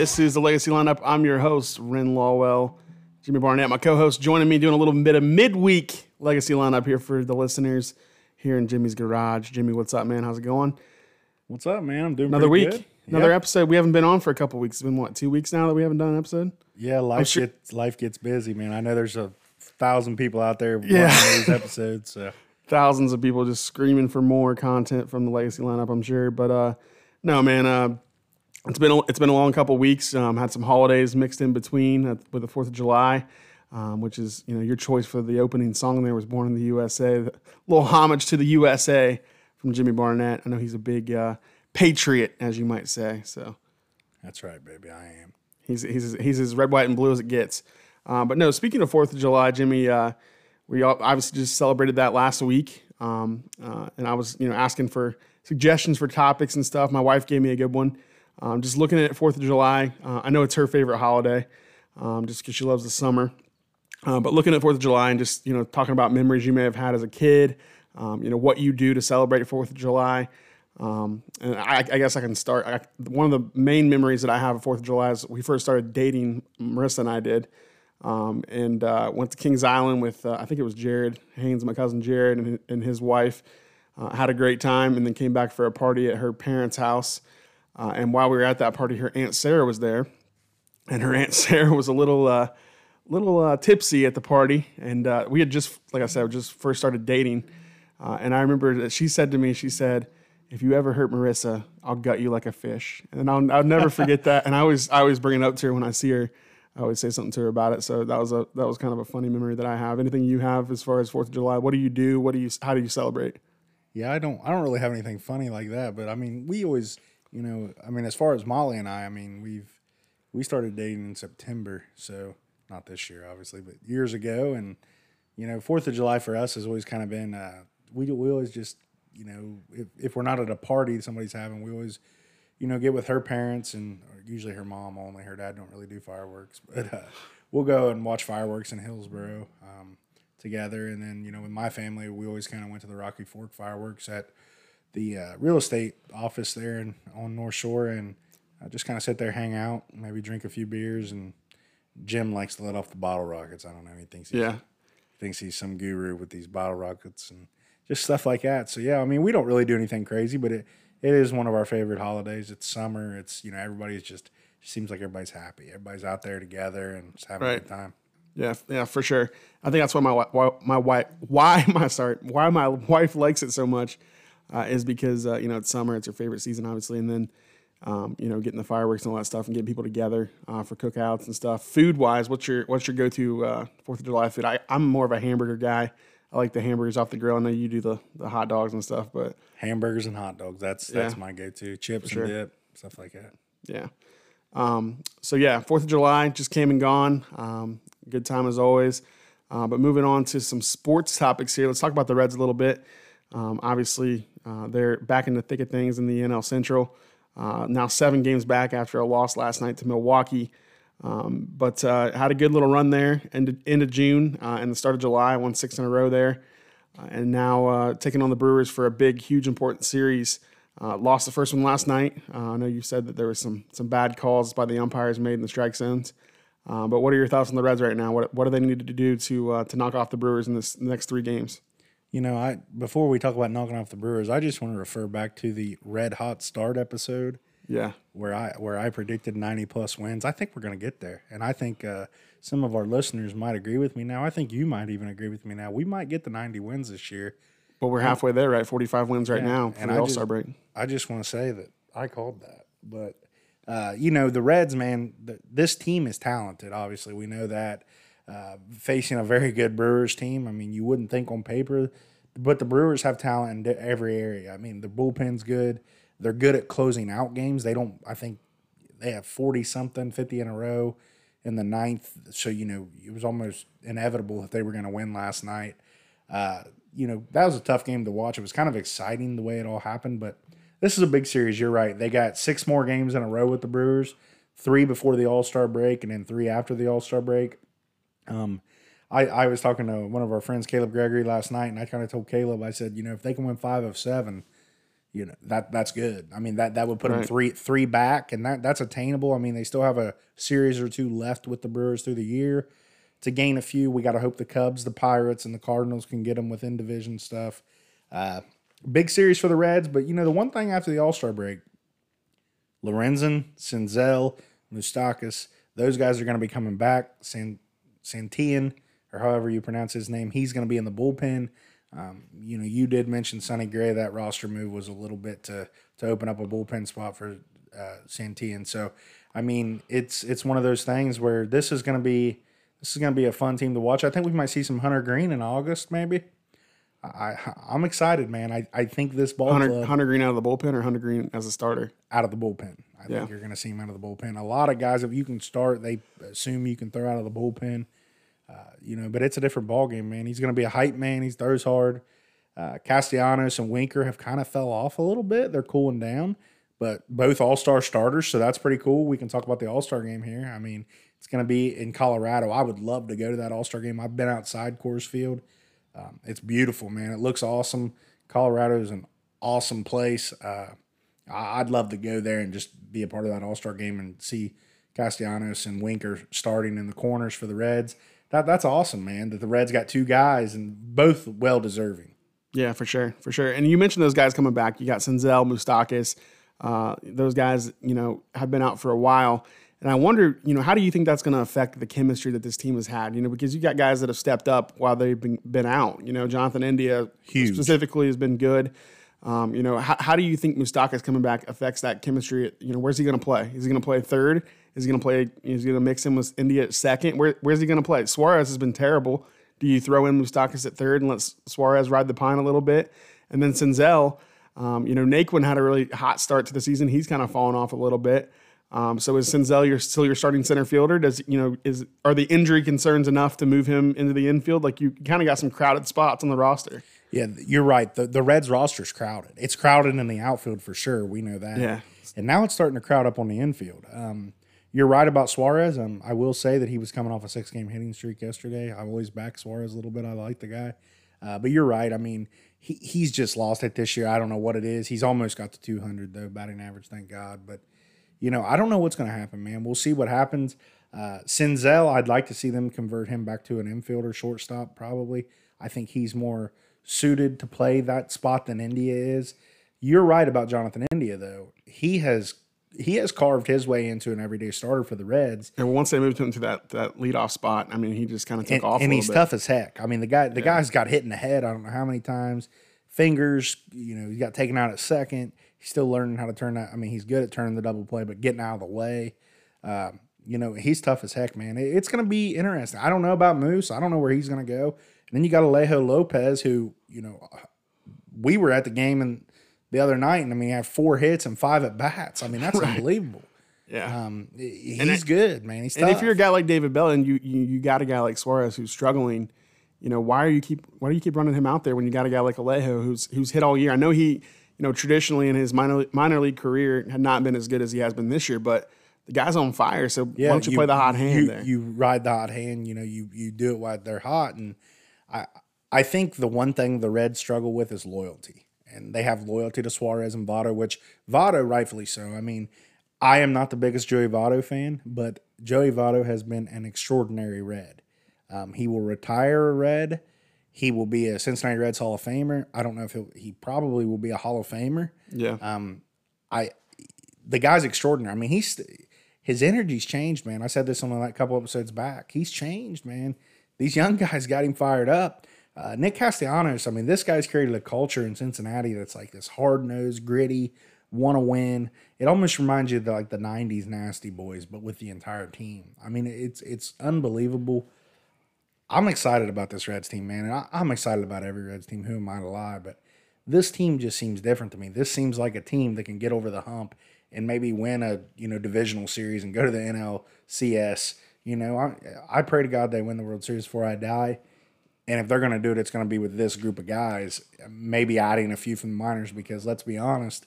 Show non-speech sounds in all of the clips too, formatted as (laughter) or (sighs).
This is the Legacy Lineup. I'm your host, Ren Lawwell. Jimmy Barnett, my co host, joining me doing a little bit of midweek Legacy Lineup here for the listeners here in Jimmy's garage. Jimmy, what's up, man? How's it going? What's up, man? I'm doing Another week, good. another Yep. episode. We haven't been on for a couple weeks. It's been what, two weeks now that we haven't done an episode? Yeah, life sure- gets life gets busy, man. I know there's a thousand people out there Yeah. watching these episodes. So (laughs) thousands of people just screaming for more content from the legacy lineup i'm sure but uh no man uh it's been a, it's been a long couple weeks um had some holidays mixed in between uh, with the fourth of july um, which is you know your choice for the opening song there was born in the usa a little homage to the usa from jimmy barnett i know he's a big uh patriot as you might say so that's right, baby. I am. He's he's he's as red, white, and blue as it gets. Um, but no, speaking of Fourth of July, Jimmy, uh, we all obviously just celebrated that last week, um, uh, and I was you know asking for suggestions for topics and stuff. My wife gave me a good one. Um, just looking at Fourth of July, uh, I know it's her favorite holiday, um, just because she loves the summer. Uh, but looking at Fourth of July and just you know talking about memories you may have had as a kid, um, you know what you do to celebrate Fourth of July. Um, and I, I guess I can start. I, one of the main memories that I have of Fourth of July is we first started dating. Marissa and I did, um, and uh, went to Kings Island with uh, I think it was Jared Haynes, my cousin Jared, and, and his wife. Uh, had a great time, and then came back for a party at her parents' house. Uh, and while we were at that party, her aunt Sarah was there, and her aunt (laughs) Sarah was a little uh, little uh, tipsy at the party, and uh, we had just, like I said, just first started dating. Uh, and I remember that she said to me, she said, "If you ever hurt Marissa, I'll gut you like a fish." And I'll, I'll never (laughs) forget that. And I always, I always bring it up to her when I see her. I always say something to her about it. So that was a, that was kind of a funny memory that I have. Anything you have as far as Fourth of July? What do you do? What do you, how do you celebrate? Yeah, I don't I don't really have anything funny like that, but I mean, we always, you know, I mean, as far as Molly and I, I mean, we've we started dating in September, so not this year, obviously, but years ago, and you know, Fourth of July for us has always kind of been uh, we we always just you know if if we're not at a party somebody's having, we always you know get with her parents and usually her mom only. Her dad don't really do fireworks, (laughs) but uh, we'll go and watch fireworks in Hillsboro. Um, together. And then, you know, with my family, we always kind of went to the Rocky Fork fireworks at the uh, real estate office there in, on North Shore and uh, just kind of sit there, hang out, maybe drink a few beers. And Jim likes to let off the bottle rockets. I don't know. He thinks he's, Yeah. thinks he's some guru with these bottle rockets and just stuff like that. So, yeah, I mean, we don't really do anything crazy, but it, it is one of our favorite holidays. It's summer. It's, you know, everybody's just, seems like everybody's happy. Everybody's out there together and just having a good time. Yeah, yeah, for sure. I think that's why my why, my wife why (laughs) my sorry why my wife likes it so much uh, is because uh, you know it's summer, it's her favorite season, obviously, and then um, you know getting the fireworks and all that stuff and getting people together uh, for cookouts and stuff. Food wise, what's your what's your go to uh, Fourth of July food? I, I'm more of a hamburger guy. I like the hamburgers off the grill. I know you do the the hot dogs and stuff, but Hamburgers and hot dogs. That's that's Yeah. my go-to. Chips sure. and dip, stuff like that. Yeah. Um, so yeah, Fourth of July just came and gone. Um, good time as always. Uh, but moving on to some sports topics here. Let's talk about the Reds a little bit. Um, obviously, uh, they're back in the thick of things in the NL Central. Uh, now seven games back after a loss last night to Milwaukee. Um, but uh, had a good little run there end end of June uh, and the start of July. Won six in a row there, uh, and now uh, taking on the Brewers for a big, huge, important series. Lost the first one last night. I know you said that there was some some bad calls by the umpires made in the strike zones. But what are your thoughts on the Reds right now? What what do they need to do to to knock off the Brewers in this next three games? You know, I before we talk about knocking off the Brewers, I just want to refer back to the Red Hot Start episode Yeah, where I where I predicted 90 plus wins. I think we're going to get there, and I think uh, some of our listeners might agree with me now. I think you might even agree with me now. We might get the 90 wins this year. but we're halfway there, right? Forty five wins right Yeah, now for and the I All just- Star break. I just want to say that I called that. But, uh, you know, the Reds, man, the, this team is talented. Obviously, we know that. Uh, facing a very good Brewers team, I mean, you wouldn't think on paper, but the Brewers have talent in every area. I mean, the bullpen's good. They're good at closing out games. They don't, I think, they have 40 something, 50 in a row in the ninth. So, you know, it was almost inevitable that they were going to win last night. Uh, you know, that was a tough game to watch. It was kind of exciting the way it all happened, but this is a big series. You're right. They got six more games in a row with the Brewers, three before the All Star break, and then three after the All Star break. Um, I, I was talking to one of our friends, Caleb Gregory, last night, and I kind of told Caleb, I said, you know, if they can win five of seven, you know that that's good. I mean that that would put them three three back, and that that's attainable. I mean they still have a series or two left with the Brewers through the year to gain a few. We got to hope the Cubs, the Pirates, and the Cardinals can get them within division stuff. Uh, big series for the Reds, but you know the one thing after the All Star break, Lorenzen, Senzel, Moustakas, those guys are going to be coming back. San, Santian, or however you pronounce his name, he's going to be in the bullpen. Um, you know, you did mention Sonny Gray. That roster move was a little bit to to open up a bullpen spot for uh, Santian. So, I mean, it's it's one of those things where this is going to be this is going to be a fun team to watch. I think we might see some Hunter Greene in August, maybe. I I'm excited, man. I, I think this ball Hunter, club Hunter Greene out of the bullpen or Hunter Greene as a starter? out of the bullpen. I Yeah. think you're going to see him out of the bullpen. A lot of guys, if you can start, they assume you can throw out of the bullpen. Uh, you know, but it's a different ball game, man. He's going to be a hype man. He throws hard. Uh, Castellanos and Winker have kind of fell off a little bit. They're cooling down, but both All Star starters, so that's pretty cool. We can talk about the All Star game here. I mean, it's going to be in Colorado. I would love to go to that All Star game. I've been outside Coors Field. Um, it's beautiful, man. It looks awesome. Colorado is an awesome place. Uh, I'd love to go there and just be a part of that All Star game and see Castellanos and Winker starting in the corners for the Reds. That that's awesome, man. That the Reds got two guys and both well deserving. Yeah, for sure, for sure. And you mentioned those guys coming back. You got Senzel, Moustakas. Uh, those guys, you know, have been out for a while. And I wonder, you know, how do you think that's going to affect the chemistry that this team has had? You know, because you got guys that have stepped up while they've been, been out. You know, Jonathan India Huge. specifically has been good. Um, you know, how, how do you think Moustakas coming back affects that chemistry? You know, where's he going to play? Is he going to play third? Is he going to play? Is he going to mix in with India at second? Where, where's he going to play? Suarez has been terrible. Do you throw in Moustakas at third and let Suarez ride the pine a little bit? And then Senzel, um, you know, Naquin had a really hot start to the season. He's kind of fallen off a little bit. Um, so is Senzel your still your starting center fielder? Does you know is are the injury concerns enough to move him into the infield? Like you kind of got some crowded spots on the roster. Yeah, you're right. The the Reds roster's crowded. It's crowded in the outfield for sure. We know that. Yeah. And now it's starting to crowd up on the infield. Um, you're right about Suarez. Um, I will say that he was coming off a six game hitting streak yesterday. I always back Suarez a little bit. I like the guy. Uh, but you're right. I mean, he, he's just lost it this year. I don't know what it is. He's almost got to 200 though, batting average, thank God. But you know, I don't know what's going to happen, man. We'll see what happens. Uh, Senzel, I'd like to see them convert him back to an infielder, shortstop, probably. I think he's more suited to play that spot than India is. You're right about Jonathan India, though. He has he has carved his way into an everyday starter for the Reds, And once they moved him to that that leadoff spot, I mean, he just kind of took and, off. and a he's bit. tough as heck. I mean, the guy the guy's got hit in the head. I don't know how many times. Fingers, you know, he got taken out at second. He's still learning how to turn that. I mean, he's good at turning the double play, but getting out of the way. Um, you know, he's tough as heck, man. It- it's going to be interesting. I don't know about Moose. I don't know where he's going to go. And then you got Alejo Lopez, who, you know, we were at the game and the other night, and I mean, he had four hits and five at bats. I mean, that's (laughs) unbelievable. Yeah. Um, he's good, man. He's tough. and if you're a guy like David Bell and you, you you got a guy like Suarez who's struggling, you know, why are you keep why do you keep running him out there when you got a guy like Alejo who's who's hit all year? I know he, you know, traditionally in his minor minor league career had not been as good as he has been this year, but the guy's on fire. So why don't you, play the hot hand you, there? You ride the hot hand. You know, you you do it while they're hot. And I I think the one thing the Reds struggle with is loyalty, and they have loyalty to Suarez and Votto, which Votto rightfully so. I mean, I am not the biggest Joey Votto fan, but Joey Votto has been an extraordinary Red. Um, he will retire a Red. He will be a Cincinnati Reds Hall of Famer. I don't know if he'll, he probably will be a Hall of Famer. yeah. Um, I the guy's extraordinary. I mean, he's his energy's changed, man. I said this on like a couple episodes back. He's changed, man. These young (laughs) guys got him fired up. Uh, Nick Castellanos, I mean, this guy's created a culture in Cincinnati that's like this hard nosed, gritty, want to win. It almost reminds you of the, like the '90s Nasty Boys, but with the entire team. I mean, it's it's unbelievable. I'm excited about this Reds team, man, and I, I'm excited about every Reds team. Who am I to lie? But this team just seems different to me. This seems like a team that can get over the hump and maybe win a you know divisional series and go to the NLCS. You know, I I pray to God they win the World Series before I die. And if they're going to do it, it's going to be with this group of guys. Maybe adding a few from the minors because let's be honest,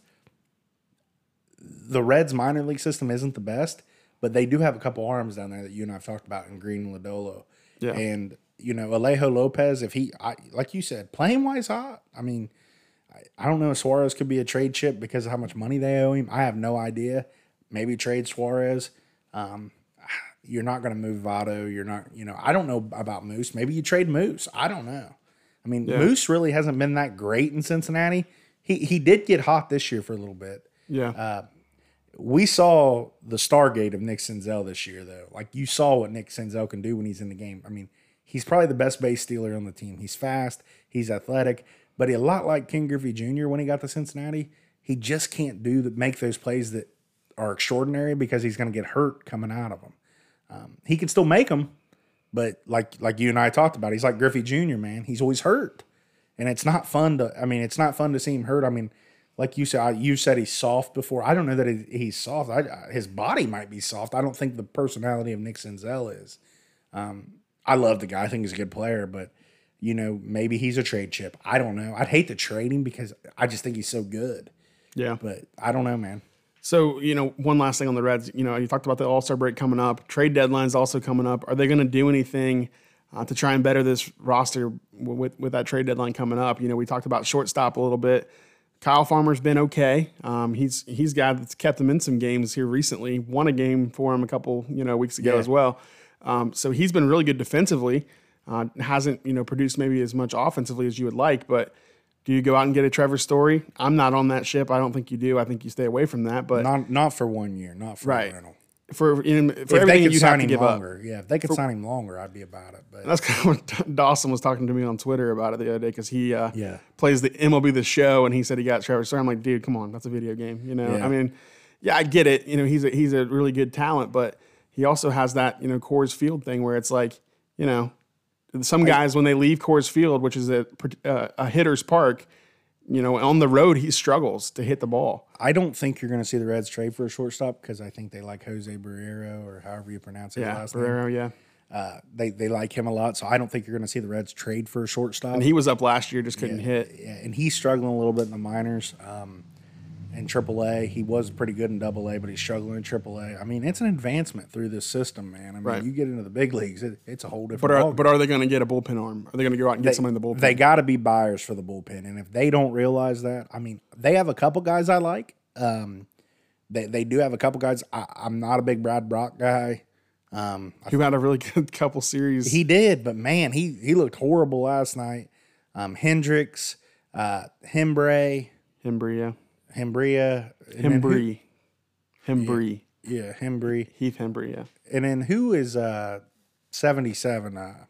the Reds minor league system isn't the best, but they do have a couple arms down there that you and I've talked about in Greene and Lodolo. Yeah. And you know, Alejo Lopez, if he, I, like you said, playing wise hot. I mean, I don't know if Suarez could be a trade chip because of how much money they owe him. I have no idea. Maybe trade Suarez. Um, you're not going to move Votto. You're not, you know, I don't know about Moose. Maybe you trade Moose. I don't know. I mean, Yeah. Moose really hasn't been that great in Cincinnati. He he did get hot this year for a little bit. Yeah. Uh, We saw the Stargate of Nick Senzel this year, though. Like you saw what Nick Senzel can do when he's in the game. I mean, he's probably the best base stealer on the team. He's fast, he's athletic, but a lot like Ken Griffey Jr. when he got to Cincinnati, he just can't do the, make those plays that are extraordinary because he's going to get hurt coming out of them. Um, he can still make them, but like like you and I talked about, he's like Griffey Jr. Man, he's always hurt, and it's not fun to. I mean, it's not fun to see him hurt. I mean, like you said, you said he's soft before. I don't know that he's soft. I, his body might be soft. I don't think the personality of Nick Senzel is. Um, I love the guy. I think he's a good player, but you know, maybe he's a trade chip. I don't know. I'd hate to trade him because I just think he's so good. yeah. But I don't know, man. So, you know, one last thing on the Reds. You know, you talked about the All Star break coming up. Trade deadline's also coming up. Are they going to do anything uh, to try and better this roster with with that trade deadline coming up? You know, we talked about shortstop a little bit. Kyle Farmer's been okay. Um, he's he's guy that's kept him in some games here recently. Won a game for him a couple you know weeks ago Yeah. as well. Um, so he's been really good defensively. Uh, hasn't you know produced maybe as much offensively as you would like, but do you go out and get a Trevor Story? I'm not on that ship. I don't think you do. I think you stay away from that. But Not not for one year, not for Right. rental. For in, for If everything you sign have to him give up. longer, yeah, if they could sign him longer, I'd be about it. But That's kind of what (laughs) Dawson was talking to me on Twitter about it the other day because he uh, Yeah. plays the MLB the Show and he said he got Trevor Story. I'm like, dude, come on, that's a video game. You know, Yeah. I mean, yeah, I get it. You know, he's a, he's a really good talent, but he also has that you know Coors Field thing where it's like, you know, some guys when they leave Coors Field, which is a uh, a hitter's park, you know, on the road he struggles to hit the ball. I don't think you're going to see the Reds trade for a shortstop because I think they like Jose Barrero or however you pronounce his Yeah, last name. Barrero, yeah. Uh, they they like him a lot, so I don't think you're going to see the Reds trade for a shortstop. And he was up last year, just couldn't hit. yeah, and he's struggling a little bit in the minors. Um, in AAA, he was pretty good in Double A, but he's struggling in AAA. I mean, it's an advancement through this system, man. I mean, Right. you get into the big leagues, it, it's a whole different. But are but are they going to get a bullpen arm? Are they going to go out and get somebody in the bullpen? They got to be buyers for the bullpen, and if they don't realize that, I mean, they have a couple guys I like. Um, they they do have a couple guys. I, I'm not a big Brad Brach guy. Um, who had a really (laughs) good couple series. he did, but man, he he looked horrible last night. Um, Hendricks, uh, Hembree, yeah. Who- Hembree. Hembree. yeah, Hembree, Heath Hembree, yeah. and then who is uh 77? Uh,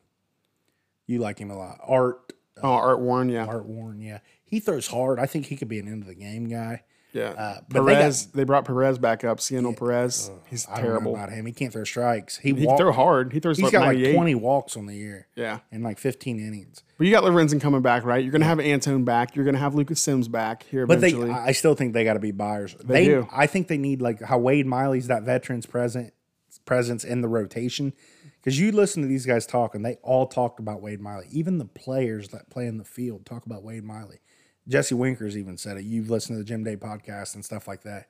you like him a lot, Art. Oh, Art Warren, yeah. Art Warren, yeah, he throws hard. I think he could be an end of the game guy. Yeah. Uh, but they got- Perez, they, brought Perez back up. Ciano Perez. He's I don't know terrible. about him. He can't throw strikes. He, He throw hard. He throws He's like got 98. like 20 walks on the year Yeah. and like 15 innings. But you got Lorenzen coming back, right? You're going to have Antone back. You're going to have Lucas Sims back here But they, eventually. I I still think they got to be buyers. They, do. I think they need like how Wade Miley's that veterans present presence in the rotation. Because you listen to these guys talk, and they all talked about Wade Miley. Even the players that play in the field talk about Wade Miley. Jesse Winkers even said it. You've listened to the Jim Day podcast and stuff like that.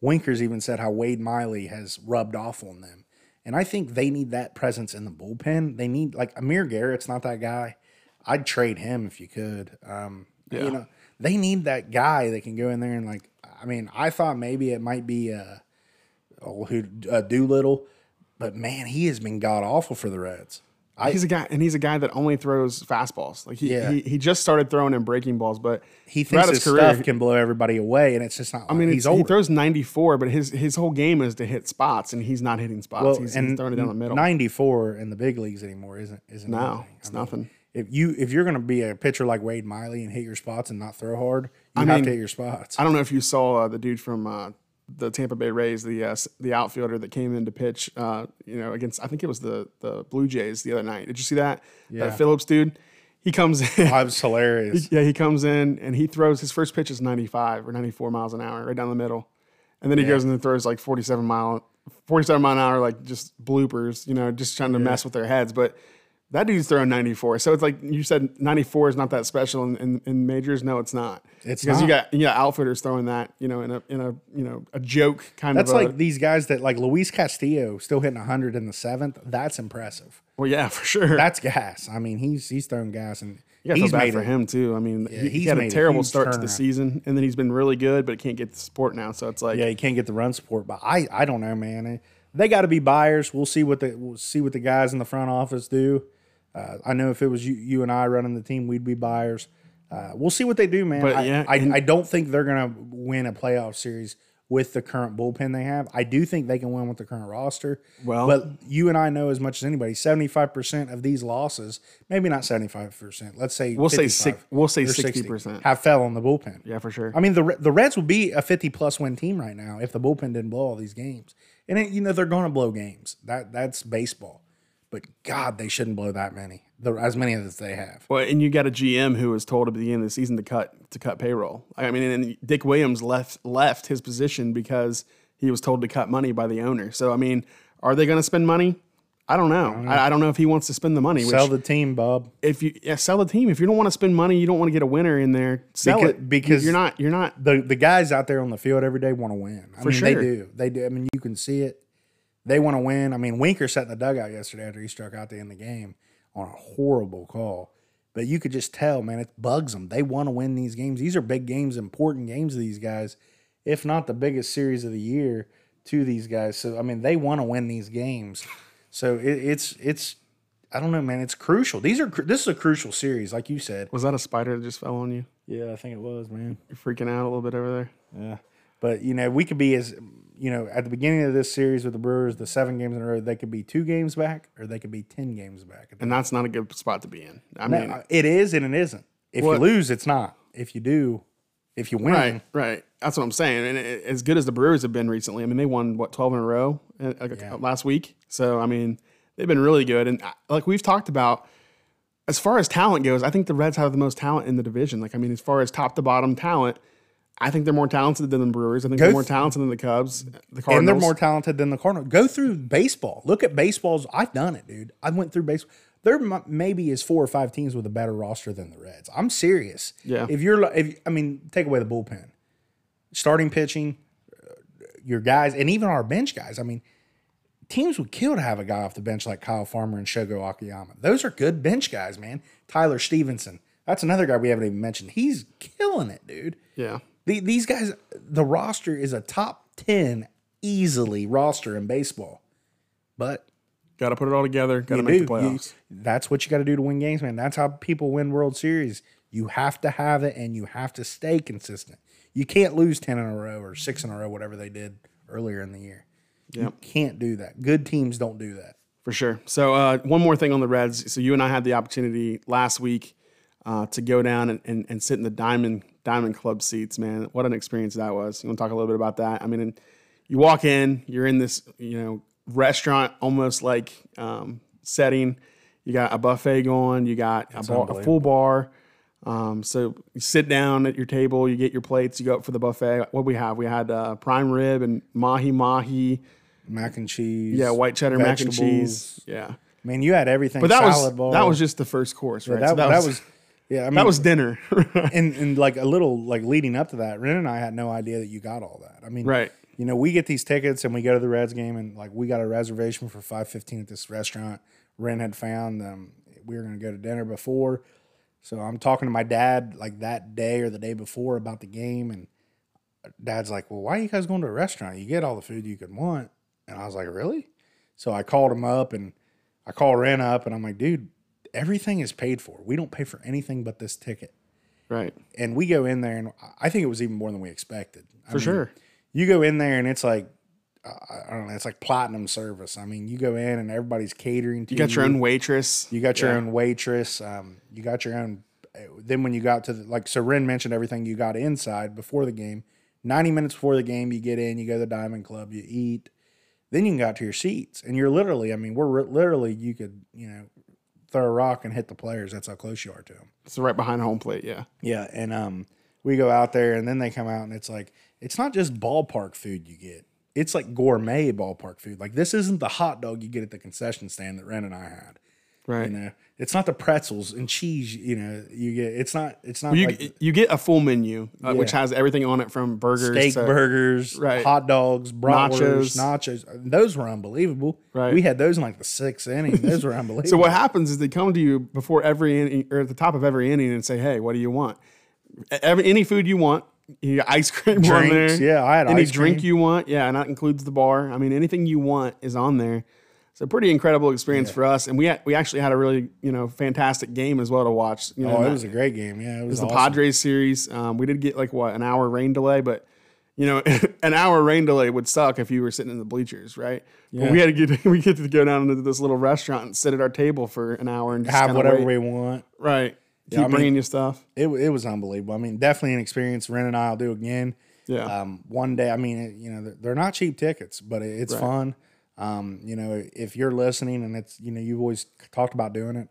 Winkers even said how Wade Miley has rubbed off on them. And I think they need that presence in the bullpen. They need like Amir Garrett's not that guy. I'd trade him if you could. Um, Yeah. You know, they need that guy that can go in there and like. I mean, I thought maybe it might be uh, oh, who uh, Doolittle, but man, he has been god awful for the Reds. I, he's a guy, and he's a guy that only throws fastballs. Like he, Yeah. he, he just started throwing in breaking balls, but he thinks his his career, stuff can blow everybody away, and it's just not. I mean, he's he throws 94, but his his whole game is to hit spots, and he's not hitting spots. well, he's, and he's throwing it down the middle. Ninety four in the big leagues anymore isn't isn't no, anything. it's I mean, nothing. If you if you're going to be a pitcher like Wade Miley and hit your spots and not throw hard, you I have mean, to hit your spots. I don't know if you saw uh, the dude from uh, the Tampa Bay Rays, the uh, the outfielder that came in to pitch, uh, you know, against I think it was the the Blue Jays the other night. Did you see that? Yeah. That Phillips dude. He comes in. That was hilarious. (laughs) yeah, he comes in and he throws his first pitch is 95 or 94 miles an hour, right down the middle, and then he goes and throws like 47 mile 47 mile an hour, like just bloopers, you know, just trying to mess with their heads, but. That dude's throwing 94. So it's like you said 94 is not that special in, in, in majors. No, it's not. It's because you got you got outfitters throwing that, you know, in a in a you know a joke kind That's of. That's like these guys that like Luis Castillo still hitting hundred in the seventh. That's impressive. well, yeah, for sure. That's gas. I mean, he's he's throwing gas, and to he's bad made for it- him too. I mean, he, he he's had a a terrible huge start to the season, and then he's been really good, but he can't get the support now. So it's like, Yeah, he can't get the run support, but I I don't know, man. They got to be buyers. We'll see what the we'll see what the guys in the front office do. Uh, I know if it was you, you and I running the team, we'd be buyers. Uh, we'll see what they do, man. But, I, yeah, I, I don't think they're gonna win a playoff series with the current bullpen they have. I do think they can win with the current roster. Well- but you and I know as much as anybody, seventy five percent of these losses, maybe not seventy five percent. Let's say We'll say 55 six- we'll say 60%. have fell on the bullpen. yeah, for sure. I mean, the the Reds would be a fifty plus win team right now if the bullpen didn't blow all these games. And it, you know they're going to blow games. That that's baseball. But God, they shouldn't blow that many. The, as many as they have. Well, and you got a GM who was told at the beginning of the season to cut to cut payroll. I mean, and Dick Williams left left his position because he was told to cut money by the owner. So I mean, are they going to spend money? I don't know. I, I don't know if he wants to spend the money. Sell the team, Bob. if you yeah, sell the team, if you don't want to spend money, you don't want to get a winner in there. Sell Because- it because- you're not you're not The the guys out there on the field every day want to win. I mean, they do. They do. I mean, you can see it. They want to win. I mean, Winker sat in the dugout yesterday after he struck out to end the game on a horrible call. But you could just tell, man, it bugs them. They want to win these games. These are big games, important games to these guys, if not the biggest series of the year to these guys. So I mean, they want to win these games. So it, it's it's I don't know, man. It's crucial. These are this is a crucial series, like you said. was that a spider that just fell on you? Yeah, I think it was, man. You're freaking out a little bit over there. Yeah. But, you know, we could be as, you know, at the beginning of this series with the Brewers, the seven games in a row, they could be two games back or they could be 10 games back. And that's not a good spot to be in. I mean, No, it is and it isn't. If Well- you lose, it's not. If you do, if you win, Right, right. That's what I'm saying. And it, as good as the Brewers have been recently, I mean, they won what 12 in a row uh, uh, last week. So I mean, they've been really good. And uh, like we've talked about, as far as talent goes, I think the Reds have the most talent in the division. Like I mean, as far as top to bottom talent, I think they're more talented than the Brewers. I think Go they're more talented than the Cubs, the Cardinals. and they're more talented than the Cardinals. Go through baseball. Look at baseball's. I've done it, dude. I went through baseball. There maybe is four or five teams with a better roster than the Reds. I'm serious. Yeah. If you're, if I mean, take away the bullpen, starting pitching, uh, your guys, and even our bench guys. I mean, teams would kill to have a guy off the bench like Kyle Farmer and Shogo Akiyama. Those are good bench guys, man. Tyler Stephenson. That's another guy we haven't even mentioned. He's killing it, dude. yeah, The, these guys, the roster is a top 10 easily roster in baseball. But got to put it all together. Got to make do. the You- that's what you got to do to win games, man. That's how people win World Series. You have to have it and you have to stay consistent. You can't lose 10 in a row or six in a row, whatever they did earlier in the year. You can't do that. Good teams don't do that. For sure. So uh, one more thing on the Reds. So you and I had the opportunity last week uh, to go down and, and, and sit in the Diamond Diamond Club seats. Man, what an experience that was. You want to talk a little bit about that? I mean, and you walk in, you're in this you know restaurant almost like um, setting. You got a buffet going. You got a, bar, a full bar. Um, so you sit down at your table, you get your plates, you go up for the buffet. What we have? We had uh, prime rib and mahi mahi. Mac and cheese. Yeah, white cheddar mac and cheese. Yeah. I mean, you had everything. But that salad was bar. that was just the first course, right? that, So that, was, yeah. I mean, that was dinner, (laughs) and and like a little like leading up to that, Ren and I had no idea that you got all that. I mean, right? You know, we get these tickets and we go to the Reds game, and like we got a reservation for five fifteen at this restaurant. Ren had found um, we were going to go to dinner before, so I'm talking to my dad like that day or the day before about the game, and Dad's like, "Well, why are you guys going to a restaurant? You get all the food you could want." And I was like, "Really?" So I called him up and I called Ren up, and I'm like, "Dude, everything is paid for. We don't pay for anything but this ticket." Right. and we go in there and I think it was even more than we expected. I For mean, sure. You go in there and it's like uh, I don't know, it's like platinum service. I mean, you go in and everybody's catering to You You got your own waitress. You got your Yeah. own waitress. Um, you got your own. Then when you got to the, like, so Ren mentioned everything you got inside before the game. Ninety minutes before the game, you get in, you go to the Diamond Club, you eat. Then you can go out to your seats, and you're literally. I mean, we're re- literally. You could, you know, throw a rock and hit the players. That's how close you are to them. It's right behind home plate. Yeah. Yeah, and um, we go out there, and then they come out, and it's like it's not just ballpark food you get; it's like gourmet ballpark food. Like this isn't the hot dog you get at the concession stand that Ren and I had. Right. You know, it's not the pretzels and cheese. You know, you get it's not it's not You like you get a full menu, uh, which has everything on it from burgers, steak to, burgers, right. hot dogs, Nachos. nachos. Those were unbelievable. Right. We had those in like the sixth inning. Those were (laughs) unbelievable. So what happens is they come to you before every inning or at the top of every inning and say, "Hey, what do you want? Every any food you want. You got ice cream on Drinks, there. yeah, I had any drink cream. you want. Yeah, and that includes the bar. I mean, anything you want is on there. It's a pretty incredible experience for us, and we had, we actually had a really you know fantastic game as well to watch. You know, Oh, it was a great game. Yeah, it was, the awesome. Padres series. Um, we did get like what an hour rain delay, but you know, (laughs) an hour rain delay would suck if you were sitting in the bleachers, right? But we had to get (laughs) we get to go down into this little restaurant and sit at our table for an hour and just Have whatever wait. we want. right. Keep I mean- bringing you stuff. It, it was unbelievable. I mean, definitely an experience. Ren and I'll do again. Yeah, Um, one day, I mean, it, you know, they're- they're not cheap tickets, but it, it's Right. fun. Um, you know, if you're listening and it's, you know, you've always talked about doing it,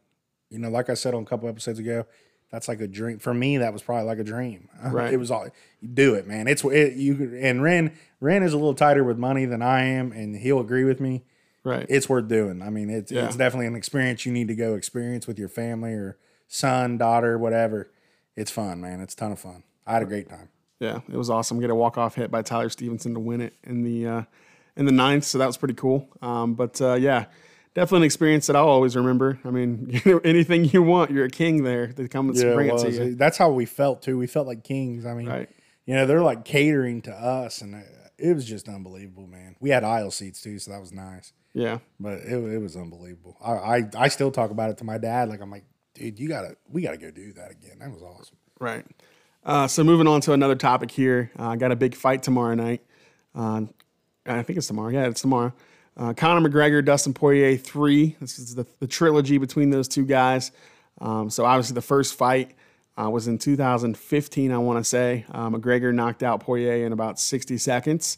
you know, like I said on a couple episodes ago, that's like a dream for me. That was probably like a dream. (laughs) Right. It was all do it, man. It's it, you and Ren. Ren is a little tighter with money than I am, and he'll agree with me. right. It's worth doing. I mean, it's Yeah. it's definitely an experience you need to go experience with your family or son, daughter, whatever. It's fun, man. It's a ton of fun. I had a great time. yeah, it was awesome. Get a walk off hit by Tyler Stephenson to win it in the uh, in the ninth, so that was pretty cool. Um, but uh, yeah, definitely an experience that I'll always remember. I mean, you (laughs) know, anything you want, you're a king there. They come and bring it, it to you. That's how we felt too. We felt like kings. I mean, Right. you know, they're like catering to us, and uh, it was just unbelievable, man. We had aisle seats too, so that was nice. Yeah. But it, it was unbelievable. I, I I still talk about it to my dad. Like I'm like, dude, you gotta we gotta go do that again. That was awesome. Right. Uh, so moving on to another topic here. I uh, got a big fight tomorrow night. Uh, I think it's tomorrow. Yeah, it's tomorrow. Uh, Conor McGregor, Dustin Poirier, three. This is the, the trilogy between those two guys. Um, so obviously the first fight uh, was in 2015, I want to say. Uh, McGregor knocked out Poirier in about 60 seconds.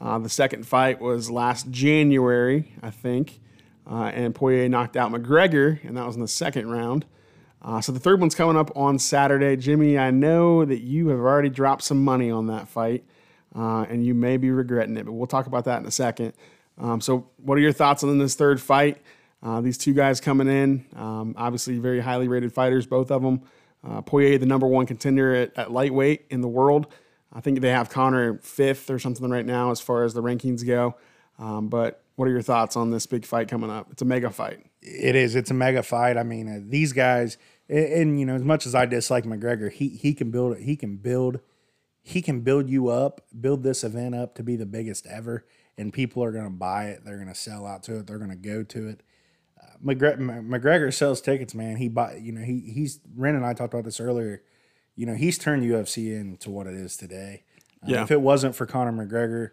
Uh, the second fight was last January, I think, uh, and Poirier knocked out McGregor, and that was in the second round. Uh, so the third one's coming up on Saturday. Jimmy, I know that you have already dropped some money on that fight, uh, and you may be regretting it, but we'll talk about that in a second. Um, so, what are your thoughts on this third fight? Uh, these two guys coming in, um, obviously very highly rated fighters, both of them. Uh, Poirier, the number one contender at, at lightweight in the world. I think they have Conor fifth or something right now as far as the rankings go. Um, but what are your thoughts on this big fight coming up? It's a mega fight. It is. It's a mega fight. I mean, uh, these guys, and, and, you know, as much as I dislike McGregor, he he can build. He can build. He can build you up, build this event up to be the biggest ever, and people are going to buy it. They're going to sell out to it. They're going to go to it. Uh, McGregor, McGregor sells tickets, man. He buy. You know, he he's. Ren and I talked about this earlier. You know, he's turned UFC into what it is today. Uh, Yeah. If it wasn't for Conor McGregor,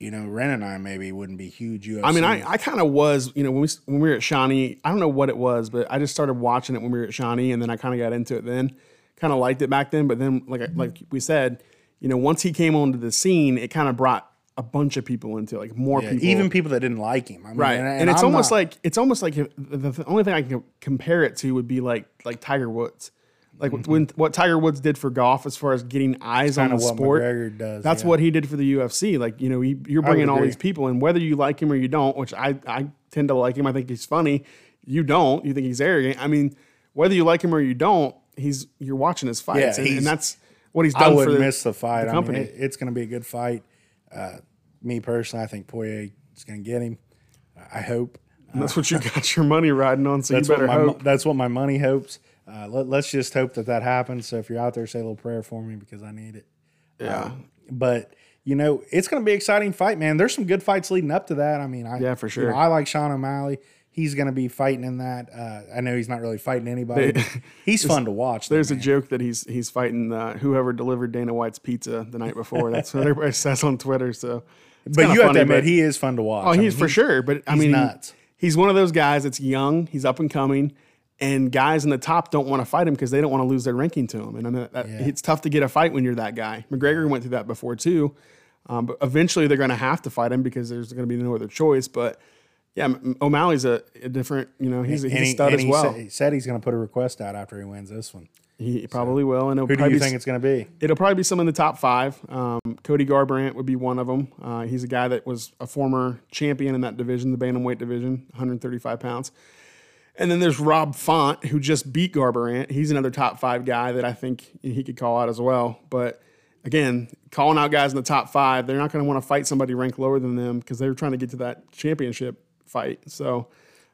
you know, Ren and I maybe wouldn't be huge UFC. I mean, I, I kind of was, you know, when we when we were at Shawnee, I don't know what it was, but I just started watching it when we were at Shawnee, and then I kind of got into it. Then, kind of liked it back then, but then, like like we said, you know, once he came onto the scene, it kind of brought a bunch of people into like more Yeah, people, even people that didn't like him. I mean, right. and, And, it's I'm almost not- like it's almost like the, the only thing I can compare it to would be like like Tiger Woods. Like mm-hmm. when what Tiger Woods did for golf, as far as getting eyes on the what sport, does, that's yeah. what he did for the UFC. Like you know, he, you're bringing all these people, and whether you like him or you don't, which I I tend to like him. I think he's funny. You don't. You think he's arrogant. I mean, whether you like him or you don't, he's you're watching his fights, Yeah, and, and that's what he's I done for wouldn't the, miss the fight. the I mean, it- it's going to be a good fight. Uh, me personally, I think Poirier is going to get him. I hope. And that's what you got your money riding on. So you That's what better my hope. that's what my money hopes. Uh, let, let's just hope that that happens. So if you're out there, say a little prayer for me because I need it. Yeah, But you know, it's going to be an exciting fight, man. There's some good fights leading up to that. I mean, I, Yeah, for you sure. know, I like Sean O'Malley. He's going to be fighting in that. Uh, I know he's not really fighting anybody. but (laughs) he's fun to watch. though, there's a joke that he's he's fighting uh, whoever delivered Dana White's pizza the night before. That's what (laughs) everybody says on Twitter. So, but you have funny, to admit, but- he is fun to watch. Oh, I he's mean, for sure. But I he's mean, nuts. he's one of those guys that's young. He's up and coming, and guys in the top don't want to fight him because they don't want to lose their ranking to him. And I mean, that, Yeah. it's tough to get a fight when you're that guy. McGregor went through that before too, um, but eventually they're going to have to fight him because there's going to be no other choice. But yeah, O'Malley's a, a different. You know, he's, a- he's a stud as he well. Said, he said he's going to put a request out after he wins this one. he probably will, and Who do you be think it's going to be? It'll probably be some in the top five. Um, Cody Garbrandt would be one of them. Uh, he's a guy that was a former champion in that division, the bantamweight division, 135 pounds. And then there's Rob Font, who just beat Garbrandt. He's another top five guy that I think he could call out as well. But again, calling out guys in the top five, they're not going to want to fight somebody ranked lower than them because they're trying to get to that championship fight. So,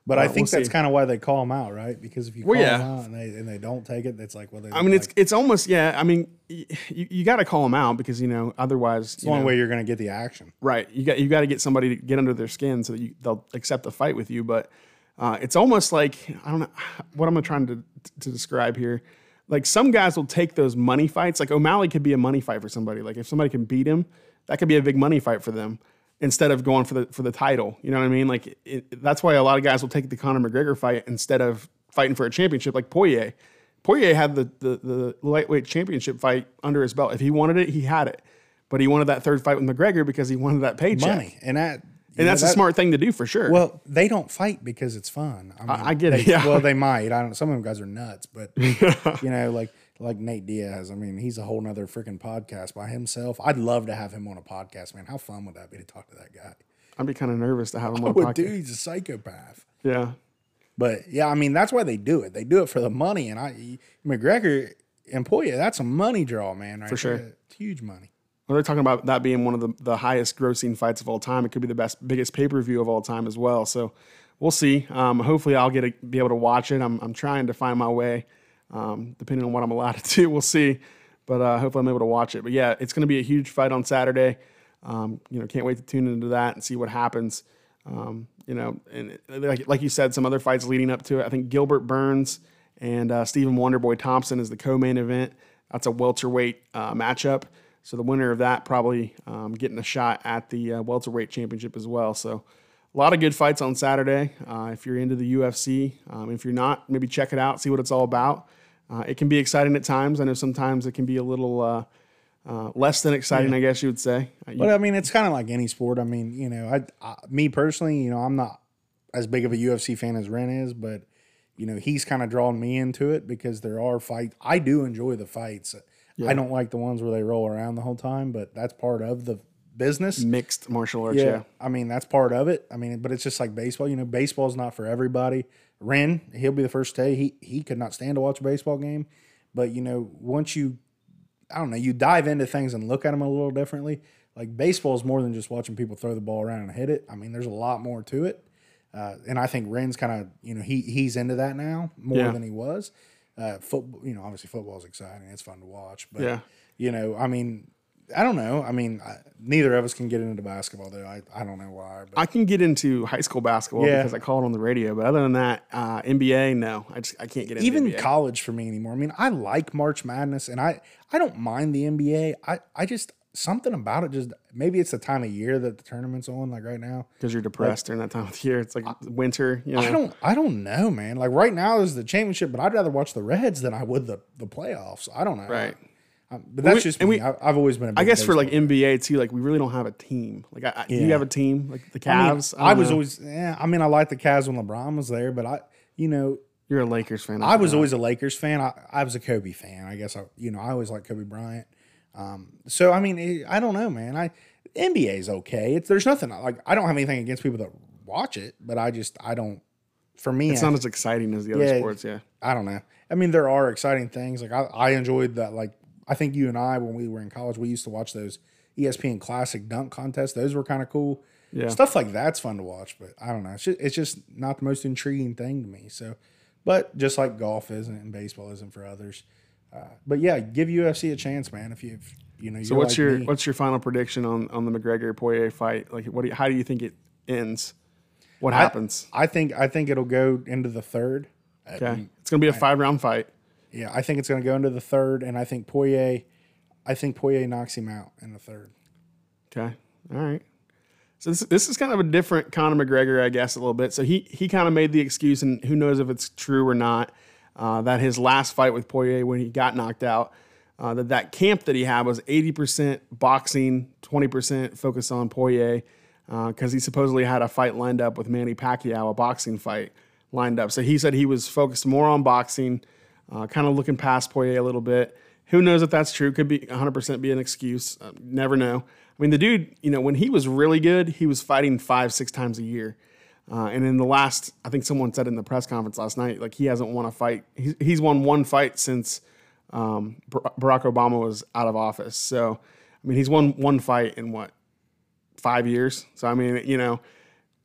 But I Uh, think we'll that's kind of why they call them out, right? Because if you call Well, yeah. them out and they and they don't take it, it's like well, they I mean, it's it's almost yeah. I mean, y- you, you got to call them out because you know otherwise, it's the only know, way you're going to get the action. right? You got you got to get somebody to get under their skin so that you, they'll accept the fight with you. But uh, it's almost like I don't know (sighs) what I'm trying to to describe here. Like some guys will take those money fights. Like O'Malley could be a money fight for somebody. Like if somebody can beat him, that could be a big money fight for them instead of going for the for the title. You know what I mean? Like it, that's why a lot of guys will take the Conor McGregor fight instead of fighting for a championship. Like Poirier, Poirier had the the, the lightweight championship fight under his belt. If he wanted it, he had it. But he wanted that third fight with McGregor because he wanted that paycheck. Money and that And that's a smart thing to do for sure. Well, they don't fight because it's fun. I, mean, I get it, they- yeah. Well, they might. I don't. Some of them guys are nuts, but (laughs) you know, like like Nate Diaz. I mean, he's a whole nother freaking podcast by himself. I'd love to have him on a podcast, man. How fun would that be to talk to that guy? I'd be kind of nervous to have him on a But podcast. dude, he's a psychopath. Yeah. But yeah, I mean, that's why they do it. They do it for the money. And I McGregor and that's a money draw, man. Right for sure. It's huge money. Well, they're talking about that being one of the, the highest grossing fights of all time. It could be the best, biggest pay per view of all time as well. So we'll see. Um, hopefully, I'll get a, be able to watch it. I'm, I'm trying to find my way, um, depending on what I'm allowed (laughs) to do. We'll see. But uh, hopefully, I'm able to watch it. But yeah, it's going to be a huge fight on Saturday. Um, you know, can't wait to tune into that and see what happens. Um, you know, and like, like you said, some other fights leading up to it. I think Gilbert Burns and uh, Stephen Wonderboy Thompson is the co-main event. That's a welterweight uh, matchup. So the winner of that probably um, getting a shot at the uh, welterweight championship as well. So a lot of good fights on Saturday. Uh, if you're into the UFC, um, if you're not, maybe check it out, see what it's all about. Uh, it can be exciting at times. I know sometimes it can be a little uh, uh, less than exciting, I guess you would say. Uh, you- But I mean, it's kind of like any sport. I mean, you know, I, I me personally, you know, I'm not as big of a UFC fan as Ren is, but you know, he's kind of drawn me into it because there are fights. I do enjoy the fights. I don't like the ones where they roll around the whole time, but that's part of the business. mixed martial arts, Yeah. yeah. I mean, that's part of it. I mean, but it's just like baseball. You know, baseball's not for everybody. Ren, he'll be the first to say he he could not stand to watch a baseball game. But you know, once you, I don't know, you dive into things and look at them a little differently. Like baseball is more than just watching people throw the ball around and hit it. I mean, there's a lot more to it. Uh, and I think Ren's kind of, you know, he he's into that now more Yeah. than he was. Uh, football, you know, obviously football's exciting. It's fun to watch. But Yeah. you know, I mean, I don't know. I mean, I, neither of us can get into basketball though. I, I don't know why. But I can get into high school basketball Yeah. because I call it on the radio, but other than that, uh, NBA, no, I just I can't get into even NBA. college for me anymore. I mean, I like March Madness and I I don't mind the NBA. I I just something about it just maybe it's the time of year that the tournament's on like right now. because you're depressed during that time of the year. It's like winter, you know. I don't I don't know, man. Like right now is the championship, but I'd rather watch the Reds than I would the the playoffs. I don't know. Right. Um, but that's we- just me. we- I, I've always been a big I guess for like NBA too, like we really don't have a team. Like, I, do you have a team like the fan. I, mean, Cavs? I was know. always yeah, I mean I like the Cavs when LeBron was there, but I you know, You're a Lakers fan. I was forgot. always a Lakers fan. I, I was a Kobe fan. I guess I, you know, I always liked Kobe Bryant. Um, so I mean, I don't know, man. I NBA is okay. It's there's nothing like I don't have anything against people that watch it, but I just I don't. For me, It's I, not as exciting as the other Yeah. sports. Yeah. I don't know. I mean, there are exciting things. Like I, I enjoyed that. Like I think you and I, when we were in college, we used to watch those ESPN Classic dunk contests. Those were kind of cool. Yeah. Stuff like that's fun to watch, but I don't know. It's just, it's just not the most intriguing thing to me. So, but just like golf isn't and baseball isn't for others. Uh, but yeah, give UFC a chance, man. If you, if, you know, So what's your what's your final prediction on on the McGregor Poirier fight? Like, what? Do you, how do you think it ends? What happens? I think I think it'll go into the third. Uh, Okay, it's gonna be a five round fight. Yeah, I think it's going to go into the third, and I think Poirier, I think Poirier knocks him out in the third. Okay. All right. So this, this is kind of a different Conor McGregor, I guess, a little bit. So he he kind of made the excuse, and who knows if it's true or not, uh, that his last fight with Poirier when he got knocked out, uh, that that camp that he had was 80% boxing, 20% focus on Poirier, because he supposedly had a fight lined up with Manny Pacquiao, a boxing fight lined up. So he said he was focused more on boxing, uh, kind of looking past Poirier a little bit. Who knows if that's true? Could be 100% be an excuse. Uh, never know. I mean, the dude, you know, when he was really good, he was fighting five, six times a year. Uh, and in the last, I think someone said in the press conference last night, like he hasn't won a fight. He's, he's won one fight since um, Barack Obama was out of office. So, I mean, he's won one fight in what five years. So, I mean, you know,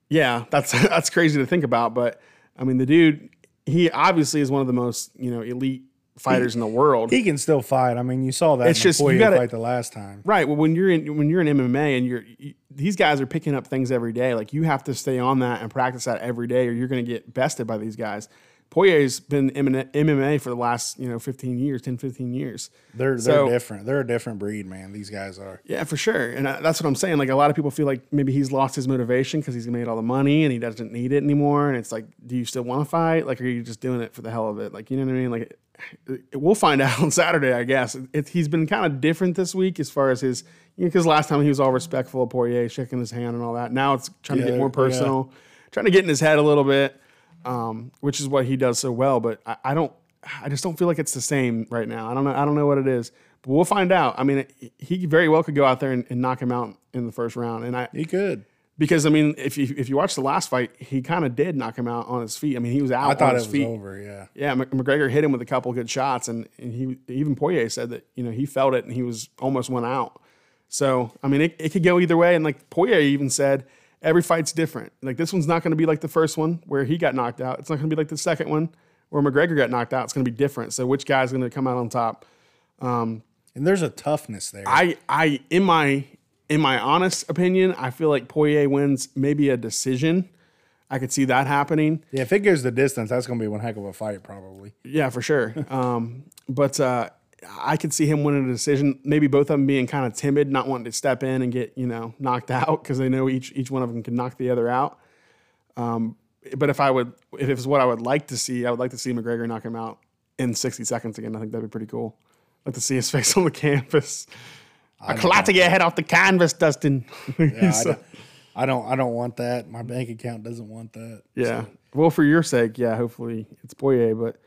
yeah, that's (laughs) that's crazy to think about. But I mean, the dude, he obviously is one of the most you know elite fighters he, in the world. He can still fight. I mean, you saw that. It's just you got to fight the last time, right? Well, when you're in when you're in MMA and you're you, these guys are picking up things every day. Like you have to stay on that and practice that every day, or you're going to get bested by these guys. Poirier's been MMA for the last, you know, 15 years, 10, 15 years. They're, they're different. They're a different breed, man. These guys are. Yeah, for sure. And that's what I'm saying. Like a lot of people feel like maybe he's lost his motivation because he's made all the money and he doesn't need it anymore. And it's like, do you still want to fight? Like, are you just doing it for the hell of it? Like, you know what I mean? Like, we'll find (laughs) out on Saturday, I guess. It, he's been kind of different this week as far as his, because you know, last time he was all respectful of Poirier, shaking his hand and all that. Now it's trying yeah, to get more personal, yeah. trying to get in his head a little bit um, which is what he does so well. But I, I, don't, I just don't feel like it's the same right now. I don't know, I don't know what it is, but we'll find out. I mean, it, he very well could go out there and, and, knock him out in the first round, and I he could because I mean, if you if you watch the last fight, he kind of did knock him out on his feet. I mean, he was out. I thought on his it was feet. over. Yeah, yeah. McGregor hit him with a couple good shots, and, and he even Poirier said that you know he felt it and he was almost went out. So I mean, it, it could go either way. And like Poirier even said, every fight's different. Like this one's not going to be like the first one where he got knocked out. It's not going to be like the second one where McGregor got knocked out. It's going to be different. So which guy's going to come out on top? Um, and there's a toughness there. I, I, in my, in my honest opinion, I feel like Poirier wins maybe a decision. I could see that happening. Yeah, if it goes the distance, that's going to be one heck of a fight, probably. Yeah, for sure. (laughs) um, but uh, I could see him winning a decision. Maybe both of them being kind of timid, not wanting to step in and get you know knocked (laughs) out because they know each each one of them can knock the other out. Um, but if I would, if it's what I would like to see, I would like to see McGregor knock him out in 60 seconds again. I think that'd be pretty cool. I'd like to see his (laughs) face on the canvas. I like to get head off the canvas, Dustin. (laughs) Yeah, I, don't, I, don't, I don't. want that. My bank account doesn't want that. Yeah. So. Well, for your sake, yeah. Hopefully it's Poirier, but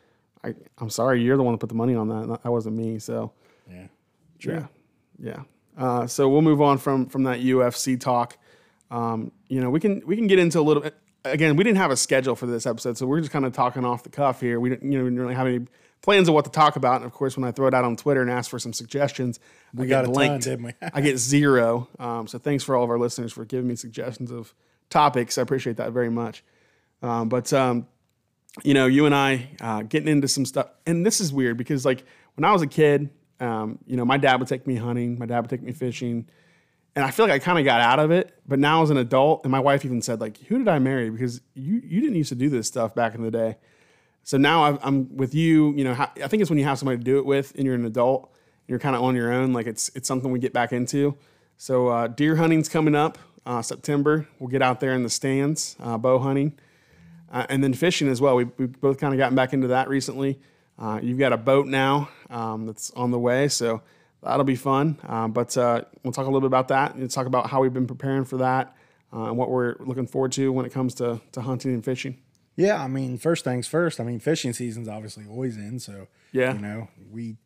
I, I'm sorry, you're the one that put the money on that. That wasn't me. So yeah, true. yeah, yeah. Uh, so we'll move on from from that UFC talk. Um, you know, we can we can get into a little bit. Again, we didn't have a schedule for this episode, so we're just kind of talking off the cuff here. We didn't, you know, we didn't really have any plans of what to talk about. And of course, when I throw it out on Twitter and ask for some suggestions, we I got get blanked. Ton, didn't we? I get zero. Um, so thanks for all of our listeners for giving me suggestions of topics. I appreciate that very much. Um, but um, you know, you and I uh, getting into some stuff. And this is weird because, like, when I was a kid, um, you know, my dad would take me hunting, my dad would take me fishing. And I feel like I kind of got out of it. But now as an adult, and my wife even said, like, who did I marry? Because you, you didn't used to do this stuff back in the day. So now i am with you, you know, I think it's when you have somebody to do it with and you're an adult, and you're kind of on your own. Like, it's, it's something we get back into. So uh, deer hunting's coming up uh, September. We'll get out there in the stands, uh, bow hunting. Uh, and then fishing as well. We, we've both kind of gotten back into that recently. Uh, you've got a boat now um, that's on the way, so that'll be fun. Uh, but uh, we'll talk a little bit about that and talk about how we've been preparing for that uh, and what we're looking forward to when it comes to, to hunting and fishing. Yeah, I mean, first things first. I mean, fishing season's obviously always in, so yeah, you know, we,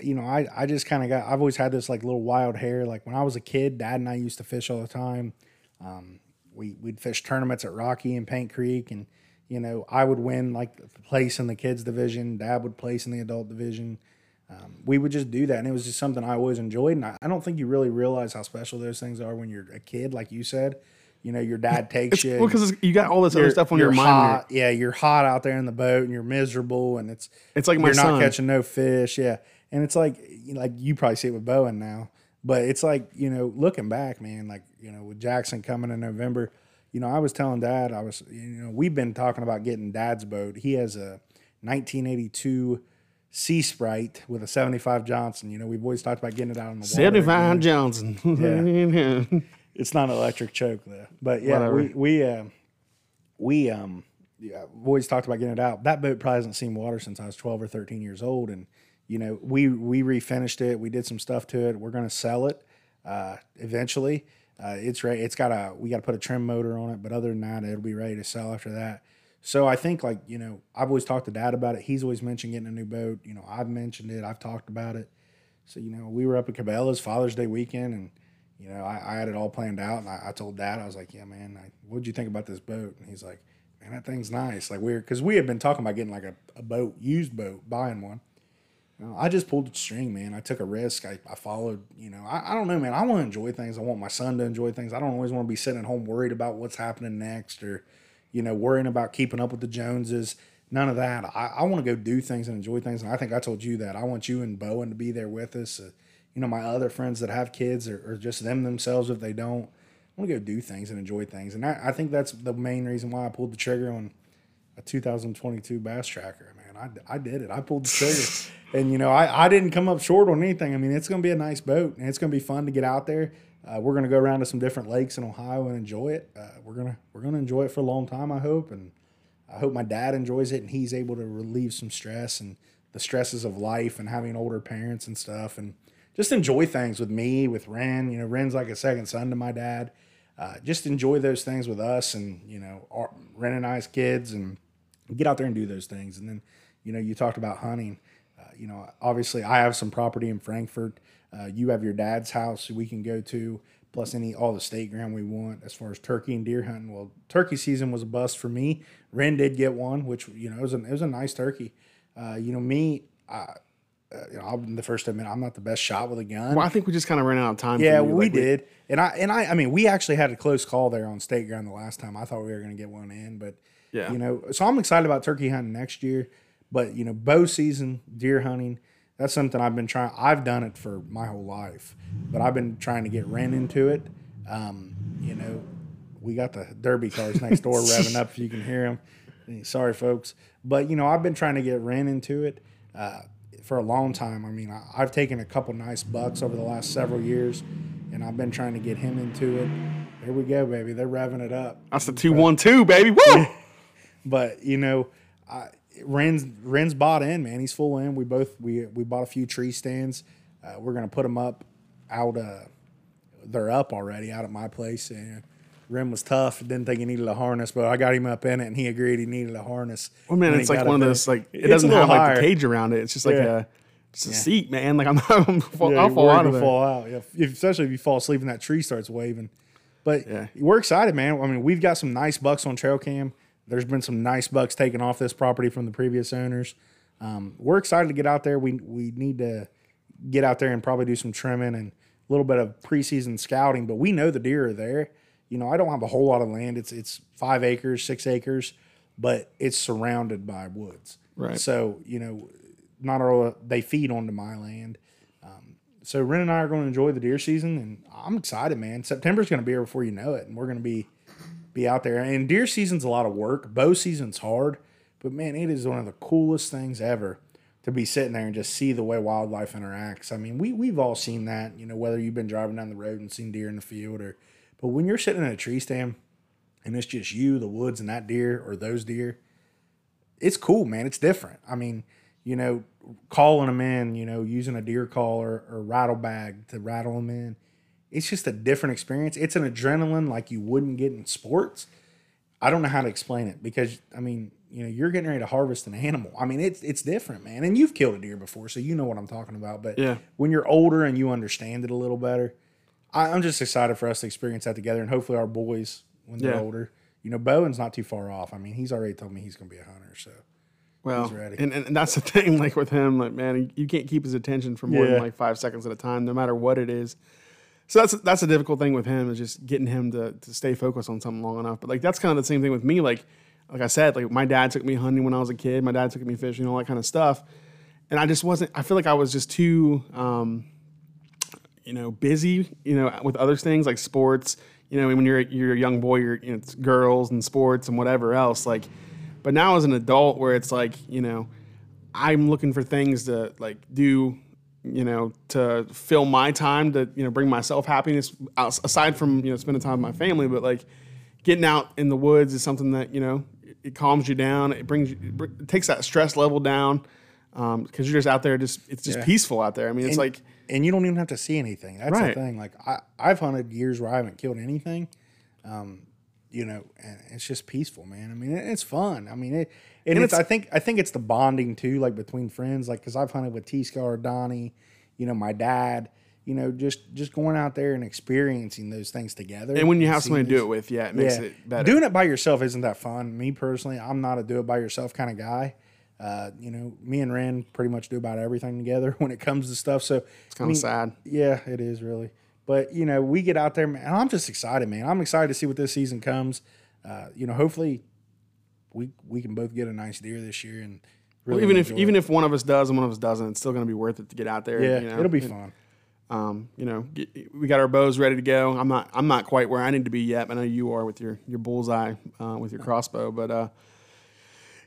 you know, I I just kind of got. I've always had this like little wild hair. Like when I was a kid, Dad and I used to fish all the time. Um, we we'd fish tournaments at Rocky and Paint Creek, and you know, I would win like place in the kids division. Dad would place in the adult division. Um, we would just do that, and it was just something I always enjoyed. And I, I, don't think you really realize how special those things are when you're a kid, like you said. You know, your dad (laughs) takes it's, you. Well, because you got all this other stuff on your mind. Hot, yeah, you're hot out there in the boat, and you're miserable, and it's it's like my you're son. not catching no fish. Yeah, and it's like like you probably see it with Bowen now, but it's like you know, looking back, man, like you know, with Jackson coming in November you know, I was telling Dad, I was, you know, we've been talking about getting Dad's boat. He has a 1982 Sea Sprite with a 75 Johnson. You know, we've always talked about getting it out on the water. 75 Johnson. yeah. it's not an electric choke though, but yeah, Whatever. we we uh, we um yeah, we've always talked about getting it out. That boat probably hasn't seen water since I was 12 or 13 years old, and you know, we we refinished it. We did some stuff to it. We're going to sell it uh, eventually uh, it's ready. It's got a we got to put a trim motor on it, but other than that, it'll be ready to sell after that. So I think like you know I've always talked to Dad about it. He's always mentioned getting a new boat. You know I've mentioned it. I've talked about it. So you know we were up at Cabela's Father's Day weekend, and you know, I, I had it all planned out, and I, I told Dad, I was like, "Yeah, man, what'd you think about this boat?" And he's like, "Man, that thing's nice." Like we're because we had been talking about getting like a, a boat, used boat, buying one. I just pulled the string, man. I took a risk. I, I followed, you know, I, I don't know, man. I want to enjoy things. I want my son to enjoy things. I don't always want to be sitting at home worried about what's happening next or, you know, worrying about keeping up with the Joneses. None of that. I, I want to go do things and enjoy things. And I think I told you that. I want you and Bowen to be there with us. Uh, you know, my other friends that have kids or, or just them themselves if they don't. I want to go do things and enjoy things. And I, I think that's the main reason why I pulled the trigger on a 2022 Bass Tracker, man. I, I did it. I pulled the trigger. (laughs) and, you know, I, I didn't come up short on anything. I mean, it's going to be a nice boat and it's going to be fun to get out there. Uh, we're going to go around to some different lakes in Ohio and enjoy it. Uh, we're going to we're going to enjoy it for a long time, I hope. And I hope my dad enjoys it and he's able to relieve some stress and the stresses of life and having older parents and stuff. And, just enjoy things with me, with Ren. You know, Ren's like a second son to my dad. Uh, just enjoy those things with us and, you know, our, Ren and I's kids and get out there and do those things. And then, you know, you talked about hunting. Uh, you know, obviously I have some property in Frankfort. Uh, you have your dad's house we can go to, plus any all the state ground we want as far as turkey and deer hunting. Well, turkey season was a bust for me. Ren did get one, which you know it was a, it was a nice turkey. Uh, you know, me, I, uh, you know, I'm the first to admit I'm not the best shot with a gun. Well, I think we just kind of ran out of time. Yeah, we Like, did, and I and I I mean we actually had a close call there on state ground the last time. I thought we were going to get one in, but Yeah. you know, so I'm excited about turkey hunting next year. But you know, bow season, deer hunting, that's something I've been trying. I've done it for my whole life, but I've been trying to get Ren into it. Um, you know, we got the derby cars next door (laughs) revving up if you can hear them. Sorry, folks, but you know, I've been trying to get Ren into it. Uh, for a long time. I mean, I, I've taken a couple nice bucks over the last several years, and I've been trying to get him into it. There we go, baby. They're revving it up. That's the two one two, baby. Woo! (laughs) But you know, I, Ren's Ren's bought in, man. He's full in. We both we we bought a few tree stands. Uh, we're gonna put them up out. Uh, they're up already out at my place. And Ren was tough. Didn't think he needed a harness, but I got him up in it, and he agreed he needed a harness. Well, man, it's like one of those like it doesn't have like higher. the cage around it. It's just like Yeah. a a seat, man. (laughs) Like I'm, I'm fall, Yeah, I'll fall out of there. fall out. Yeah, if, especially if you fall asleep and that tree starts waving. But Yeah. we're excited, man. I mean, we've got some nice bucks on trail cam. There's been some nice bucks taken off this property from the previous owners. Um, we're excited to get out there. We we need to get out there and probably do some trimming and a little bit of preseason scouting. But we know the deer are there. You know, I don't have a whole lot of land. It's it's five acres, six acres, but it's surrounded by woods. Right. So you know, not all they feed onto my land. Um, so Ren and I are going to enjoy the deer season, and I'm excited, man. September's going to be here before you know it, and we're going to be be out there. And deer season's a lot of work. Bow season's hard, but man, it is one of the coolest things ever to be sitting there and just see the way wildlife interacts. I mean, we we've all seen that, you know, whether you've been driving down the road and seen deer in the field or but when you're sitting in a tree stand and it's just you, the woods, and that deer or those deer, it's cool, man. It's different. I mean, you know, calling them in, you know, using a deer call or, or rattle bag to rattle them in. It's just a different experience. It's an adrenaline like you wouldn't get in sports. I don't know how to explain it because I mean, you know, you're getting ready to harvest an animal. I mean, it's it's different, man. And you've killed a deer before, so you know what I'm talking about. But Yeah. when you're older and you understand it a little better, I, I'm just excited for us to experience that together, and hopefully our boys when they're Yeah. older. You know, Bowen's not too far off. I mean, he's already told me he's going to be a hunter. So Well, He's ready. and, and that's the (laughs) thing, like with him, like man, you can't keep his attention for more Yeah. than like five seconds at a time, no matter what it is. So that's that's a difficult thing with him is just getting him to, to stay focused on something long enough. But like that's kind of the same thing with me. Like like I said, like my dad took me hunting when I was a kid. My dad took me fishing, all that kind of stuff. And I just wasn't. I feel like I was just too, um, you know, busy. You know, with other things like sports. You know, when you're you're a young boy, you're you know, it's girls and sports and whatever else. Like, but now as an adult, where it's like you know, I'm looking for things to like do, you know, to fill my time to you know bring myself happiness aside from you know spending time with my family. But like getting out in the woods is something that you know it, calms you down. It brings you, it takes that stress level down because you're just out there. Just it's just Yeah. peaceful out there. I mean, it's and, like and you don't even have to see anything. That's Right. the thing. Like I, I've hunted years where I haven't killed anything. Um, you know, and it's just peaceful, man. I mean, it's fun. I mean, it, and, it's, it's- I think I think it's the bonding too, like between friends. Like because I've hunted with T Scar, Donnie, you know, my dad. you know, just just going out there and experiencing those things together. And when you have somebody to do it with, yeah, it makes yeah. it better. Doing it by yourself isn't that fun. Me personally, I'm not a do it by yourself kind of guy. Uh, you know, me and Ren pretty much do about everything together (laughs) when it comes to stuff. So it's kind of sad. yeah, it is really. But you know, we get out there, man. And I'm just excited, man. I'm excited to see what this season comes. Uh, you know, hopefully, we we can both get a nice deer this year, and Well, even if even it. if one of us does and one of us doesn't, it's still going to be worth it to get out there. yeah, you know? it'll be fun. Um, you know, get, we got our bows ready to go. I'm not I'm not quite where I need to be yet. But I know you are with your your bullseye uh, with your crossbow. But uh,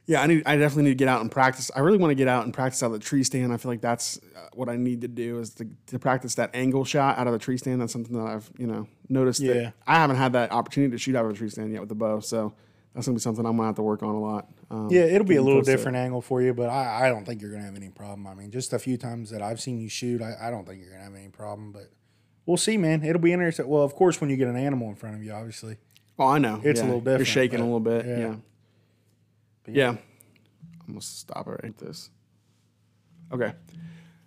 yeah, I need I definitely need to get out and practice. I really want to get out and practice out of the tree stand. I feel like that's uh, what I need to do is to, to practice that angle shot out of the tree stand. That's something that I've you know noticed. Yeah. that I haven't had that opportunity to shoot out of a tree stand yet with the bow. So that's gonna be something I'm gonna have to work on a lot. Um, Yeah, it'll be a little different angle for you, but I, I don't think you're gonna have any problem. I mean, just a few times that I've seen you shoot, I, I don't think you're gonna have any problem. But we'll see, man. It'll be interesting. Well, of course, when you get an animal in front of you, obviously. Oh, I know. It's a little little You're different, shaking a little bit. yeah. Yeah. Yeah. I'm gonna stop it right this. Okay.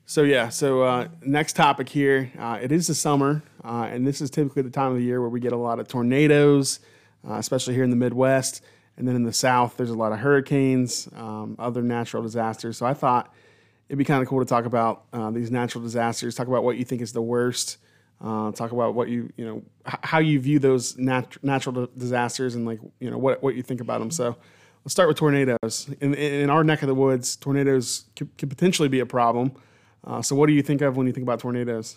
So yeah. So uh, next topic here. Uh, it is the summer, uh, and this is typically the time of the year where we get a lot of tornadoes, uh, especially here in the Midwest, and then in the South, there's a lot of hurricanes, um, other natural disasters. So I thought it'd be kind of cool to talk about uh, these natural disasters. Talk about what you think is the worst. Uh, talk about what you you know h- how you view those nat- natural di- disasters and like you know what what you think about them. So let's start with tornadoes. In, in in our neck of the woods, tornadoes could, could potentially be a problem. Uh, so what do you think of when you think about tornadoes?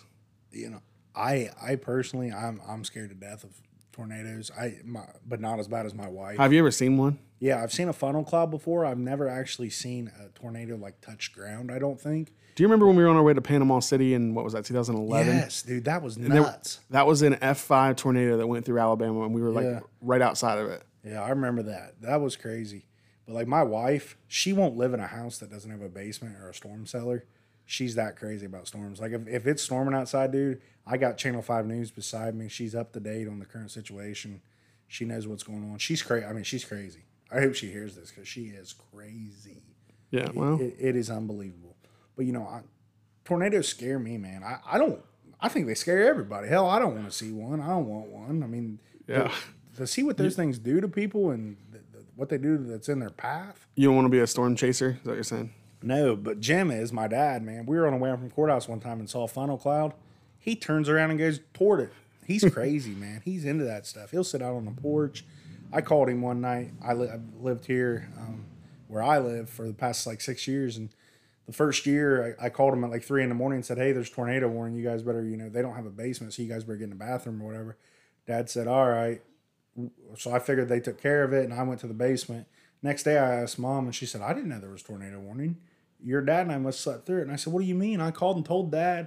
You know, I I personally, I'm I'm scared to death of tornadoes. I my, but not as bad as my wife. Have you ever seen one? yeah, I've seen a funnel cloud before. I've never actually seen a tornado like touch ground. I don't think. Do you remember when we were on our way to Panama City in what was that 2011? Yes, dude, that was there- nuts. That was an F5 tornado that went through Alabama, and we were like Yeah. right outside of it. Yeah, I remember that. That was crazy. But like my wife, she won't live in a house that doesn't have a basement or a storm cellar. She's that crazy about storms. Like if, if it's storming outside, dude, I got Channel 5 News beside me. She's up to date on the current situation. She knows what's going on. She's crazy. I mean, she's crazy. I hope she hears this because she is crazy. Yeah, well, It, it is unbelievable. But you know, I, tornadoes scare me, man. I, I don't. I think they scare everybody. Hell, I don't want to see one. I don't want one. I mean, Yeah. to see what those things do to people and the, the, what they do that's in their path. you don't want to be a storm chaser. Is that what you're saying? No, but Jim is my dad, man. We were on the way from courthouse one time and saw a funnel cloud. He turns around and goes toward it. He's (laughs) crazy, man. He's into that stuff. He'll sit out on the porch. I called him one night. I li- I've lived here um, where I live for the past like six years, and the first year I, I called him at like three in the morning and said, "Hey, there's tornado warning. You guys better, you know, they don't have a basement, so you guys better get in the bathroom or whatever." Dad said, "All right." So I figured they took care of it, and I went to the basement. Next day, I asked mom, and she said, "I didn't know there was tornado warning. Your dad and I must have slept through it." And I said, "What do you mean?" I called and told dad.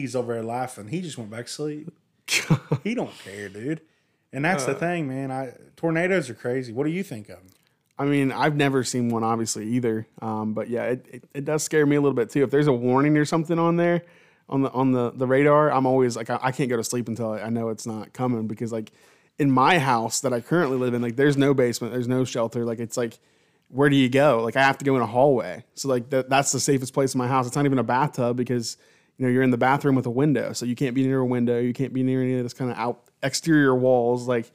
He's over there laughing. He just went back to sleep. (laughs) he don't care, dude. And that's the thing, man. I tornadoes are crazy. What do you think of them? I mean, I've never seen one, obviously, either. Um, but yeah, it, it, it does scare me a little bit too. If there's a warning or something on there, on the on the, the radar, I'm always like, I, I can't go to sleep until I, I know it's not coming because like in my house that I currently live in, like there's no basement, there's no shelter. Like it's like, where do you go? Like I have to go in a hallway. So like that, that's the safest place in my house. It's not even a bathtub because you know you're in the bathroom with a window, so you can't be near a window. You can't be near any of this kind of out exterior walls. Like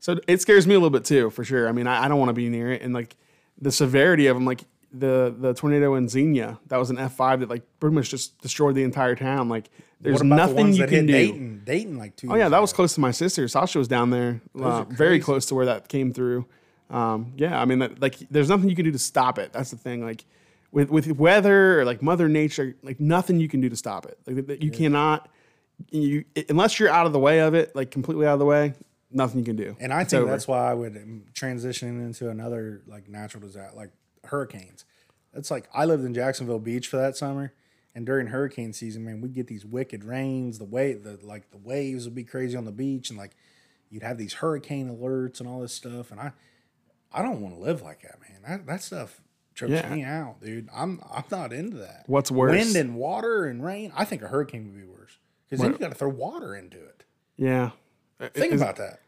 so it scares me a little bit too, for sure. I mean, I, I don't want to be near it, and like the severity of them, like the the tornado in Xenia, that was an F five that like pretty much just destroyed the entire town. Like there's about the nothing you can do. Dayton? Dayton, like two. Oh yeah, that was close to my sister. Sasha was down there, uh, very close to where that came through. Um, yeah, I mean, that, like, there's nothing you can do to stop it. That's the thing. Like, with with weather or like Mother Nature, like nothing you can do to stop it. Like, that you cannot, you unless you're out of the way of it, like completely out of the way, nothing you can do. And I It's think over. that's why I would um, transition into another like natural disaster, like hurricanes. It's like I lived in Jacksonville Beach for that summer, and during hurricane season, man, we'd get these wicked rains. The way the like the waves would be crazy on the beach, and like you'd have these hurricane alerts and all this stuff. And I, I don't want to live like that, man. That that stuff chokes Yeah. me out, dude. I'm I'm not into that. What's worse? Wind and water and rain. I think a hurricane would be worse because then you got to throw water into it. yeah. Uh, think is, about that.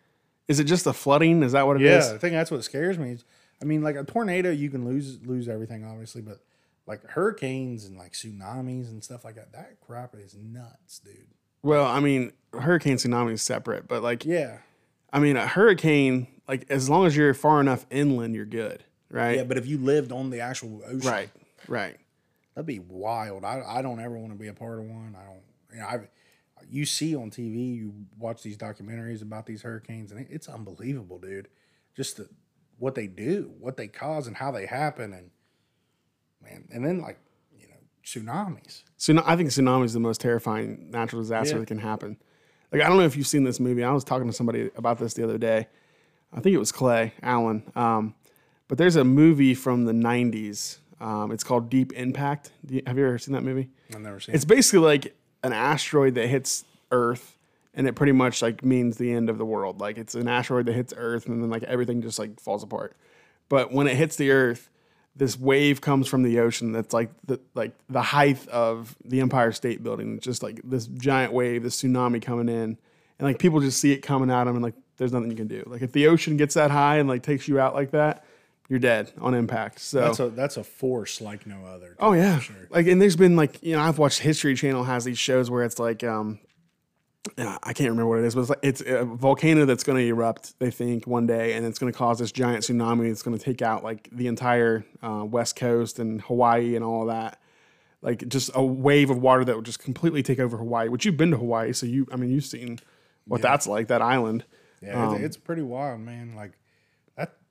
is it just the flooding? Is that what it is? Yeah, I think that's what scares me. I mean, like a tornado, you can lose lose everything, obviously, but like hurricanes and like tsunamis and stuff like that, that crap is nuts, dude. Well, I mean, hurricane tsunami is separate, but like, Yeah. I mean, a hurricane, like, as long as you're far enough inland, you're good, right? Yeah, but if you lived on the actual ocean, Right, right. that'd be wild. I, I don't ever want to be a part of one. I don't. You know, I you see on TV, you watch these documentaries about these hurricanes, and it, it's unbelievable, dude. Just the, what they do, what they cause, and how they happen, and man, and then like you know tsunamis. So I think tsunami is the most terrifying natural disaster Yeah. that can happen. Like I don't know if you've seen this movie. I was talking to somebody about this the other day. I think it was Clay Allen. Um, but there's a movie from the '90s. Um, it's called Deep Impact. You- have you ever seen that movie? I've never seen. It's basically like an asteroid that hits Earth, and it pretty much like means the end of the world. Like it's an asteroid that hits Earth, and then like everything just like falls apart. But when it hits the Earth, this wave comes from the ocean that's like the like the height of the Empire State Building. It's just like this giant wave, this tsunami coming in, and like people just see it coming at them, and like there's nothing you can do. Like if the ocean gets that high and like takes you out like that, you're dead on impact. So that's a that's a force like no other. Oh yeah, sure. like and there's been like you know I've watched History Channel has these shows where it's like um I can't remember what it is, but it's like it's a volcano that's going to erupt. They think one day, and it's going to cause this giant tsunami. that's going to take out like the entire uh, west coast and Hawaii and all that. Like just a wave of water that would just completely take over Hawaii. Which you've been to Hawaii, so you I mean you've seen what that's like that island. Yeah, it's, it's pretty wild, man. Like.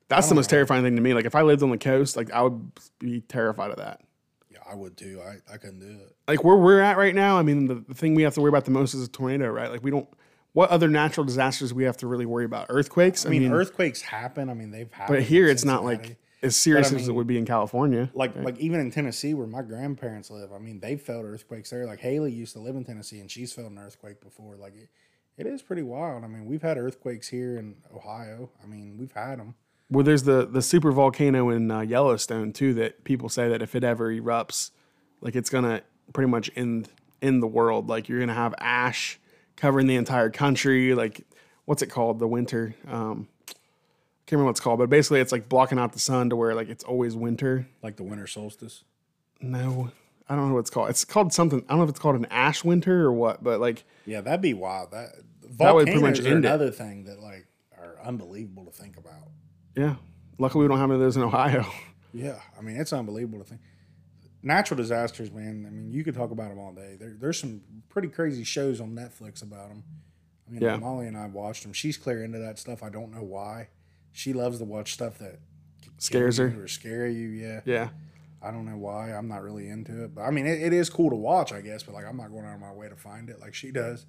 That's the most terrifying thing to me. Like if I lived on the coast, like I would be terrified of that. Yeah, I would too. I, I couldn't do it. like where we're at right now, I mean, the, the thing we have to worry about the most is a tornado, right? Like we don't. What other natural disasters we have to really worry about? Earthquakes. I mean, earthquakes happen. I mean, they've happened. but here in it's not Cincinnati. like as serious as it mean- would be in California. like like even in Tennessee where my grandparents live. I mean, they've felt earthquakes there. Like Haley used to live in Tennessee and she's felt an earthquake before. Like it, it is pretty wild. I mean, we've had earthquakes here in Ohio. I mean, we've had them. Well, there's the the super volcano in uh, Yellowstone too. That people say that if it ever erupts, like it's gonna pretty much end end the world. Like you're gonna have ash covering the entire country. Like what's it called? The winter. Um, I can't remember what it's called, but basically it's like blocking out the sun to where like it's always winter. Like the winter solstice. No, I don't know what it's called. It's called something. I don't know if it's called an ash winter or what, but like Yeah, that'd be wild. That That would pretty much end it. another thing that like are unbelievable to think about. Yeah. Luckily, we don't have any of those in Ohio. (laughs) Yeah, I mean it's unbelievable to think. Natural disasters, man. I mean, you could talk about them all day. There, there's some pretty crazy shows on Netflix about them. I mean, Yeah. Molly and I watched them. She's clear into that stuff. I don't know why. She loves to watch stuff that Scares her. or scare you. Yeah, Yeah. I don't know why. I'm not really into it, but I mean, it, it is cool to watch, I guess. But like, I'm not going out of my way to find it like she does.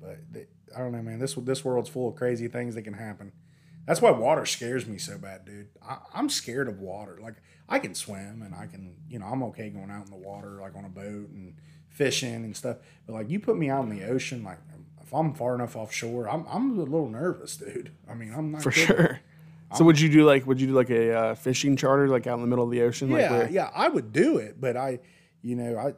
But they, I don't know, man. This this world's full of crazy things that can happen. That's why water scares me so bad, dude. I, I'm scared of water. Like I can swim and I can, you know, I'm okay going out in the water, like on a boat and fishing and stuff. But like you put me out in the ocean, like if I'm far enough offshore, I'm I'm a little nervous, dude. I mean, I'm not For kidding. sure. So would you do like would you do like a uh, fishing charter like out in the middle of the ocean? Like Yeah, where, yeah, I would do it, but I, you know, I,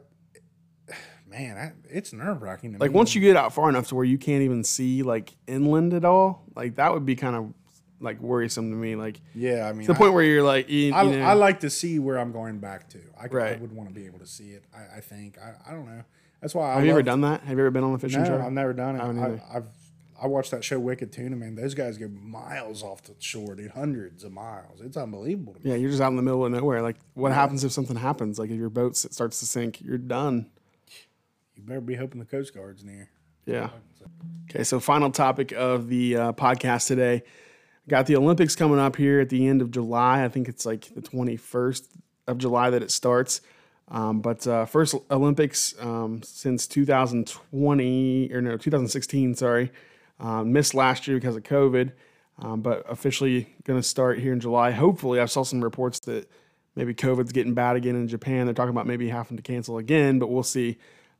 (sighs) man, I, it's nerve wracking. like once you get out far enough to where you can't even see like inland at all, like that would be kind of like worrisome to me. Like yeah, I mean, to the point where you're like, you, I, you know, I like to see where I'm going back to. I, I Right. would want to be able to see it. I, I think. I, I don't know. That's why I have you ever done that? Have you ever been on a fishing No, charter? I've never done it. I. I've I watched that show Wicked Tuna, man. Those guys go miles off the shore, dude, hundreds of miles. It's unbelievable to me. Yeah, you're just out in the middle of nowhere. Like, what happens if something happens? Like, if your boat starts to sink, you're done. You better be hoping the Coast Guard's near. Yeah. Okay, so final topic of the uh, podcast today. Got the Olympics coming up here at the end of July. I think it's like the 21st of July that it starts. Um, but uh, first Olympics um, since 2020 or no 2016, sorry, um, missed last year because of COVID, um, but officially going to start here in July. Hopefully, I saw some reports that maybe COVID's getting bad again in Japan. They're talking about maybe having to cancel again, but we'll see.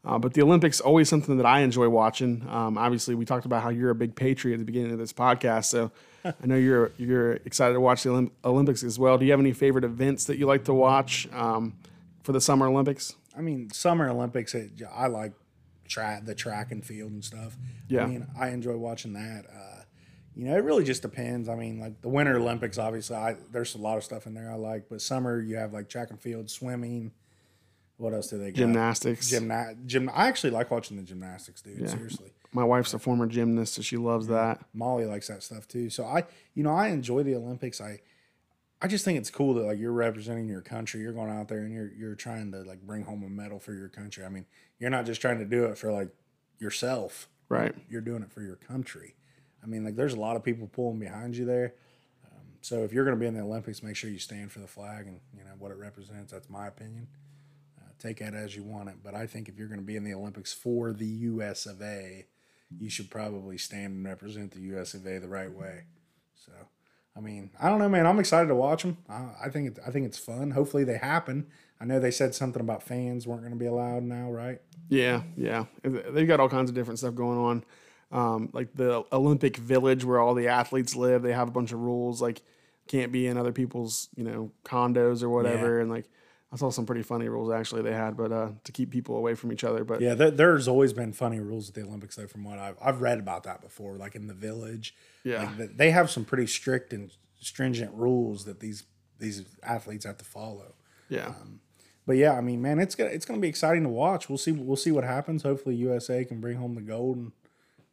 Uh, but the Olympics always something that I enjoy watching. Um, obviously, we talked about how you're a big patriot at the beginning of this podcast, so (laughs) I know you're you're excited to watch the Olymp- Olympics as well. Do you have any favorite events that you like to watch um, for the Summer Olympics? I mean, Summer Olympics. It, I like track the track and field and stuff. Yeah. I mean, I enjoy watching that. Uh, you know, it really just depends. I mean, like the Winter Olympics, obviously, I, there's a lot of stuff in there I like, but summer you have like track and field, swimming, What else do they got? Gymnastics. Gymna- gym. I actually like watching the gymnastics, dude. Seriously. My wife's a former gymnast, so she loves that. Molly likes that stuff too. So I, you know, I enjoy the Olympics. I, I just think it's cool that like you're representing your country. You're going out there and you're you're trying to like bring home a medal for your country. I mean, you're not just trying to do it for like yourself. Right. You're doing it for your country. I mean, like there's a lot of people pulling behind you there. Um, so if you're going to be in the Olympics, make sure you stand for the flag and you know what it represents. That's my opinion. Take that as you want it. But I think if you're going to be in the Olympics for the U.S. of A., you should probably stand and represent the U.S. of A. the right way. So, I mean, I don't know, man. I'm excited to watch them. I, I think it, I think it's fun. Hopefully they happen. I know they said something about fans weren't going to be allowed now, right? Yeah, yeah. They've got all kinds of different stuff going on. Um, like the Olympic Village where all the athletes live, they have a bunch of rules like can't be in other people's, you know, condos or whatever. Yeah. And like I saw some pretty funny rules actually they had, but uh, to keep people away from each other. But Yeah, there, there's always been funny rules at the Olympics, though. From what I've I've read about that before, like in the village, Yeah. like, th- they have some pretty strict and stringent rules that these these athletes have to follow. yeah, But yeah, I mean, man, it's gonna it's gonna be exciting to watch. We'll see we'll see what happens. Hopefully, USA can bring home the gold in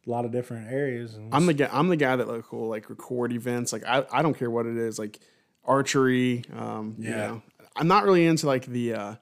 a lot of different areas. And I'm the guy. I'm the guy that like will like record events. Like I, I don't care what it is. Like archery. Um, you Yeah. know, I'm not really into like the uh,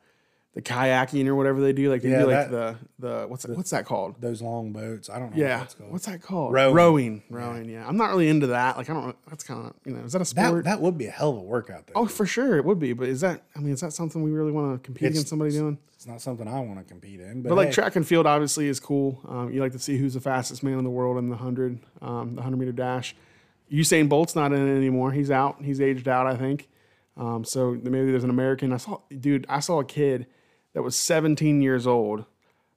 the kayaking or whatever they do. Like they Yeah, do like that- the the what's what's that called? those long boats. I don't know. Yeah, what what's that called? Rowing. rowing, rowing. Yeah, I'm not really into that. Like I don't. That's kind of you know. Is that a sport? that would be a hell of a workout. Though. oh, for sure it would be. But is that? I mean, is that something we really want to compete It's- against somebody doing? It's not something I want to compete in. But, But like track and field, obviously is cool. Um, you like to see who's the fastest man in the world in the hundred, um, the hundred meter dash. Usain Bolt's not in it anymore. He's out. He's aged out, I think. Um, so maybe there's an American. I saw, dude. I saw a kid that was 17 years old.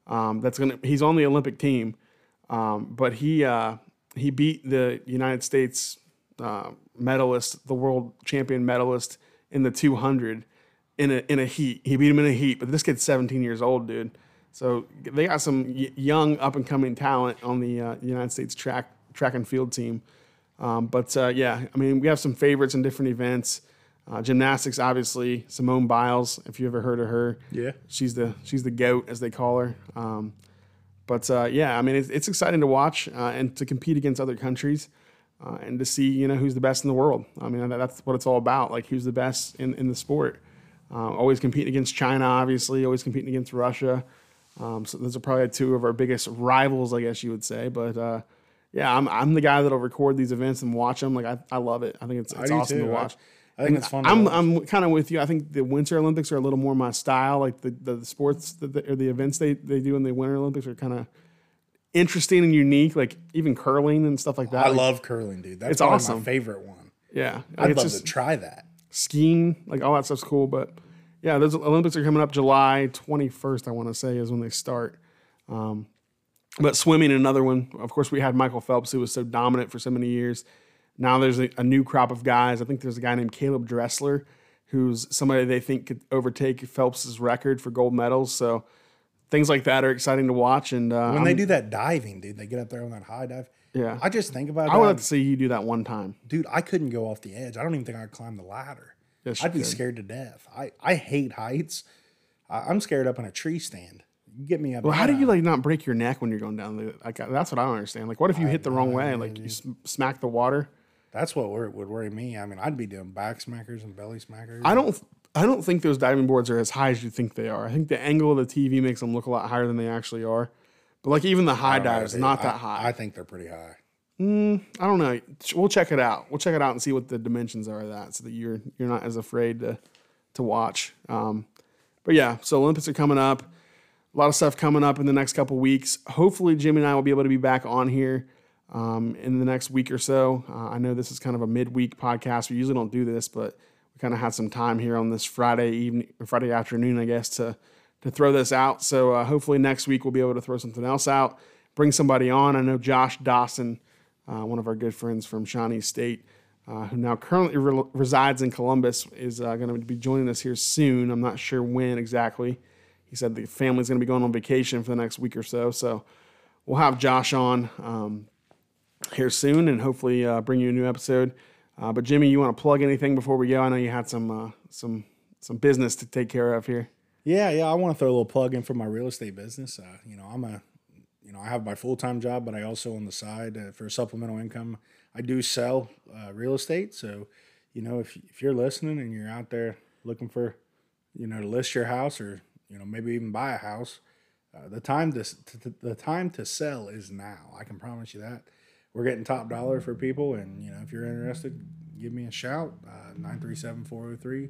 Um, that's gonna. He's on the Olympic team, um, but he uh, he beat the United States uh, medalist, the world champion medalist in the 200 in a in a heat. He beat him in a heat, but this kid's 17 years old, dude. So they got some young up and coming talent on the uh, United States track track and field team. Um, but uh, yeah, I mean, we have some favorites in different events. Uh, gymnastics, obviously, Simone Biles. If you ever heard of her, Yeah. she's the she's the goat as they call her. Um, but uh, yeah, I mean, it's, it's exciting to watch uh, and to compete against other countries uh, and to see you know who's the best in the world. I mean, that- that's what it's all about. Like who's the best in in the sport. Uh, always competing against China, obviously. Always competing against Russia. Um, so those are probably two of our biggest rivals, I guess you would say. But uh, yeah, I'm I'm the guy that'll record these events and watch them. Like I, I love it. I think it's it's awesome too. to watch. I think it's fun. I'm. I'm kind of with you. I think the Winter Olympics are a little more my style. Like the the, sports that the, or the events they they do in the Winter Olympics are kind of interesting and unique. Like even curling and stuff like that. I Like, love curling, dude. That's It's awesome. my favorite one. yeah. Like, I'd love to try that. skiing, like all that stuff's cool. But yeah, those Olympics are coming up July 21st. I want to say is when they start. Um, but swimming, another one. Of course, we had Michael Phelps, who was so dominant for so many years. Now there's a, a new crop of guys. I think there's a guy named Caleb Dressler, who's somebody they think could overtake Phelps's record for gold medals. So things like that are exciting to watch. And uh, When I'm- they do that diving, dude, they get up there on that high dive. yeah, I just think about it. I would like to see you do that one time. dude, I couldn't go off the edge. I don't even think I'd climb the ladder. Yes, I'd be could. scared to death. I, I hate heights. I, I'm scared up in a tree stand. Get me up. Well, how do you like not break your neck when you're going down the? Like that's what I don't understand. Like, what if you hit the wrong way? Like you sm- smack the water. That's what would worry me. I mean, I'd be doing back smackers and belly smackers. I don't. I don't think those diving boards are as high as you think they are. I think the angle of the TV makes them look a lot higher than they actually are. But like even the high dives, Dude, not I- that high. I think they're pretty high. I don't know. We'll check it out. We'll check it out and see what the dimensions are of that, so that you're you're not as afraid to to watch. Um, but yeah, so Olympics are coming up. A lot of stuff coming up in the next couple weeks. Hopefully, Jimmy and I will be able to be back on here um, in the next week or so. Uh, I know this is kind of a midweek podcast. We usually don't do this, but we kind of had some time here on this Friday evening, Friday afternoon, I guess, to to throw this out. So uh, hopefully next week we'll be able to throw something else out, bring somebody on. I know Josh Dawson, uh, one of our good friends from Shawnee State, uh, who now currently re- resides in Columbus, is uh, going to be joining us here soon. I'm not sure when exactly. He said the family's going to be going on vacation for the next week or so. So we'll have Josh on um, here soon and hopefully uh, bring you a new episode. Uh, but Jimmy, you want to plug anything before we go? I know you had some uh, some some business to take care of here. Yeah, yeah. I want to throw a little plug in for my real estate business. Uh, you know, I'm a, you know, I have my full time job, but I also on the side uh, for supplemental income, I do sell uh, real estate. So, you know, if if you're listening and you're out there looking for, you know, to list your house or you know maybe even buy a house, the time to, to the time to sell is now. I can promise you that. We're getting top dollar for people, and you know, if you're interested, give me a shout. Uh, nine three seven four zero three.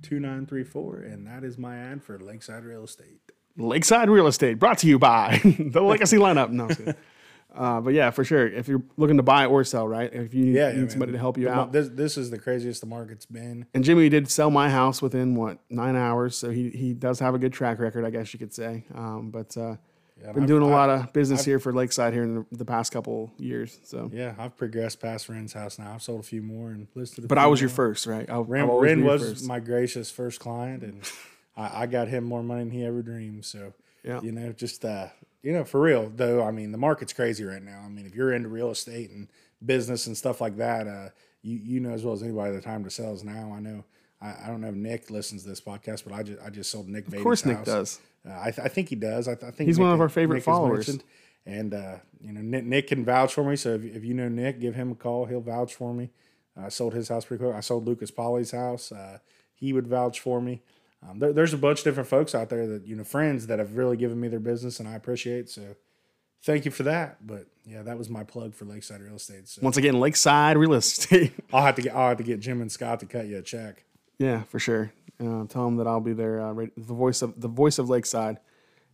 2934, and that is my ad for Lakeside Real Estate. Lakeside Real Estate, brought to you by (laughs) the (laughs) Legacy Lineup. No, uh, but yeah, for sure. If you're looking to buy or sell, right? If you need, Yeah, need somebody to help you out. This, this is the craziest the market's been. And Jimmy did sell my house within what nine hours, so he he does have a good track record, I guess you could say. Um, but uh, Yeah, been I've- doing a I've- lot of business here for Lakeside here in the, the past couple years. So, Yeah, I've progressed past Ren's house now. I've sold a few more and listed. A but I was your first, right? I'll, Ren, Ren was first. my gracious first client, and (laughs) I, I got him more money than he ever dreamed. So, Yeah. you know, just uh, you know, for real though. I mean, the market's crazy right now. I mean, if you're into real estate and business and stuff like that, uh, you you know as well as anybody the time to sell is now. I know. I, I don't know if Nick listens to this podcast, but I just I just sold Nick. Of course, Nick house. does. Uh, I, th- I think he does. I, th- I think He's one of our favorite Nick followers. And uh, you know, Nick, Nick can vouch for me. So if, if you know Nick, give him a call. He'll vouch for me. I sold his house pretty quick. I sold Lucas Polly's house. Uh, he would vouch for me. Um, there, there's a bunch of different folks out there that you know, friends that have really given me their business, and I appreciate. So thank you for that. But yeah, that was my plug for Lakeside Real Estate. So Once again, Lakeside Real Estate. I'll have to get I'll have to get Jim and Scott to cut you a check. yeah, for sure. Uh, tell them that I'll be there, uh, the voice of the voice of Lakeside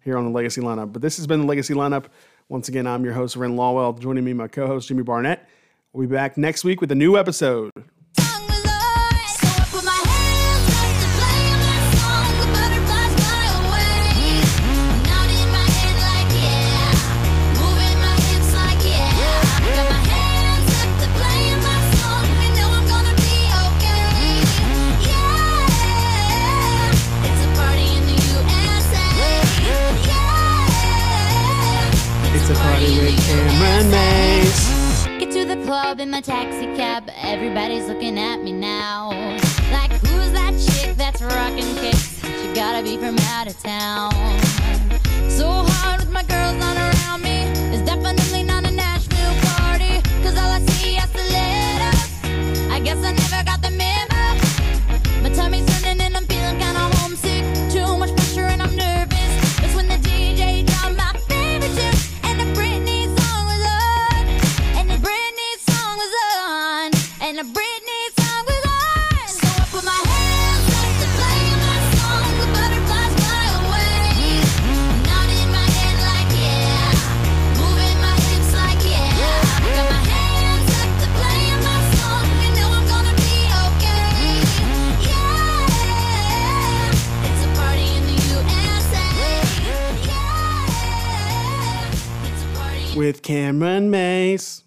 here on the Legacy Lineup. But this has been the Legacy Lineup. Once again, I'm your host, Ren Lawwell. Joining me, my co-host Jimmy Barnett. We'll be back next week with a new episode. Club in my taxi cab. Everybody's looking at me now. Like, who's that chick that's rocking kicks? She gotta be from out of town. So hard with my girls not around me. It's definitely With Cameron Mace.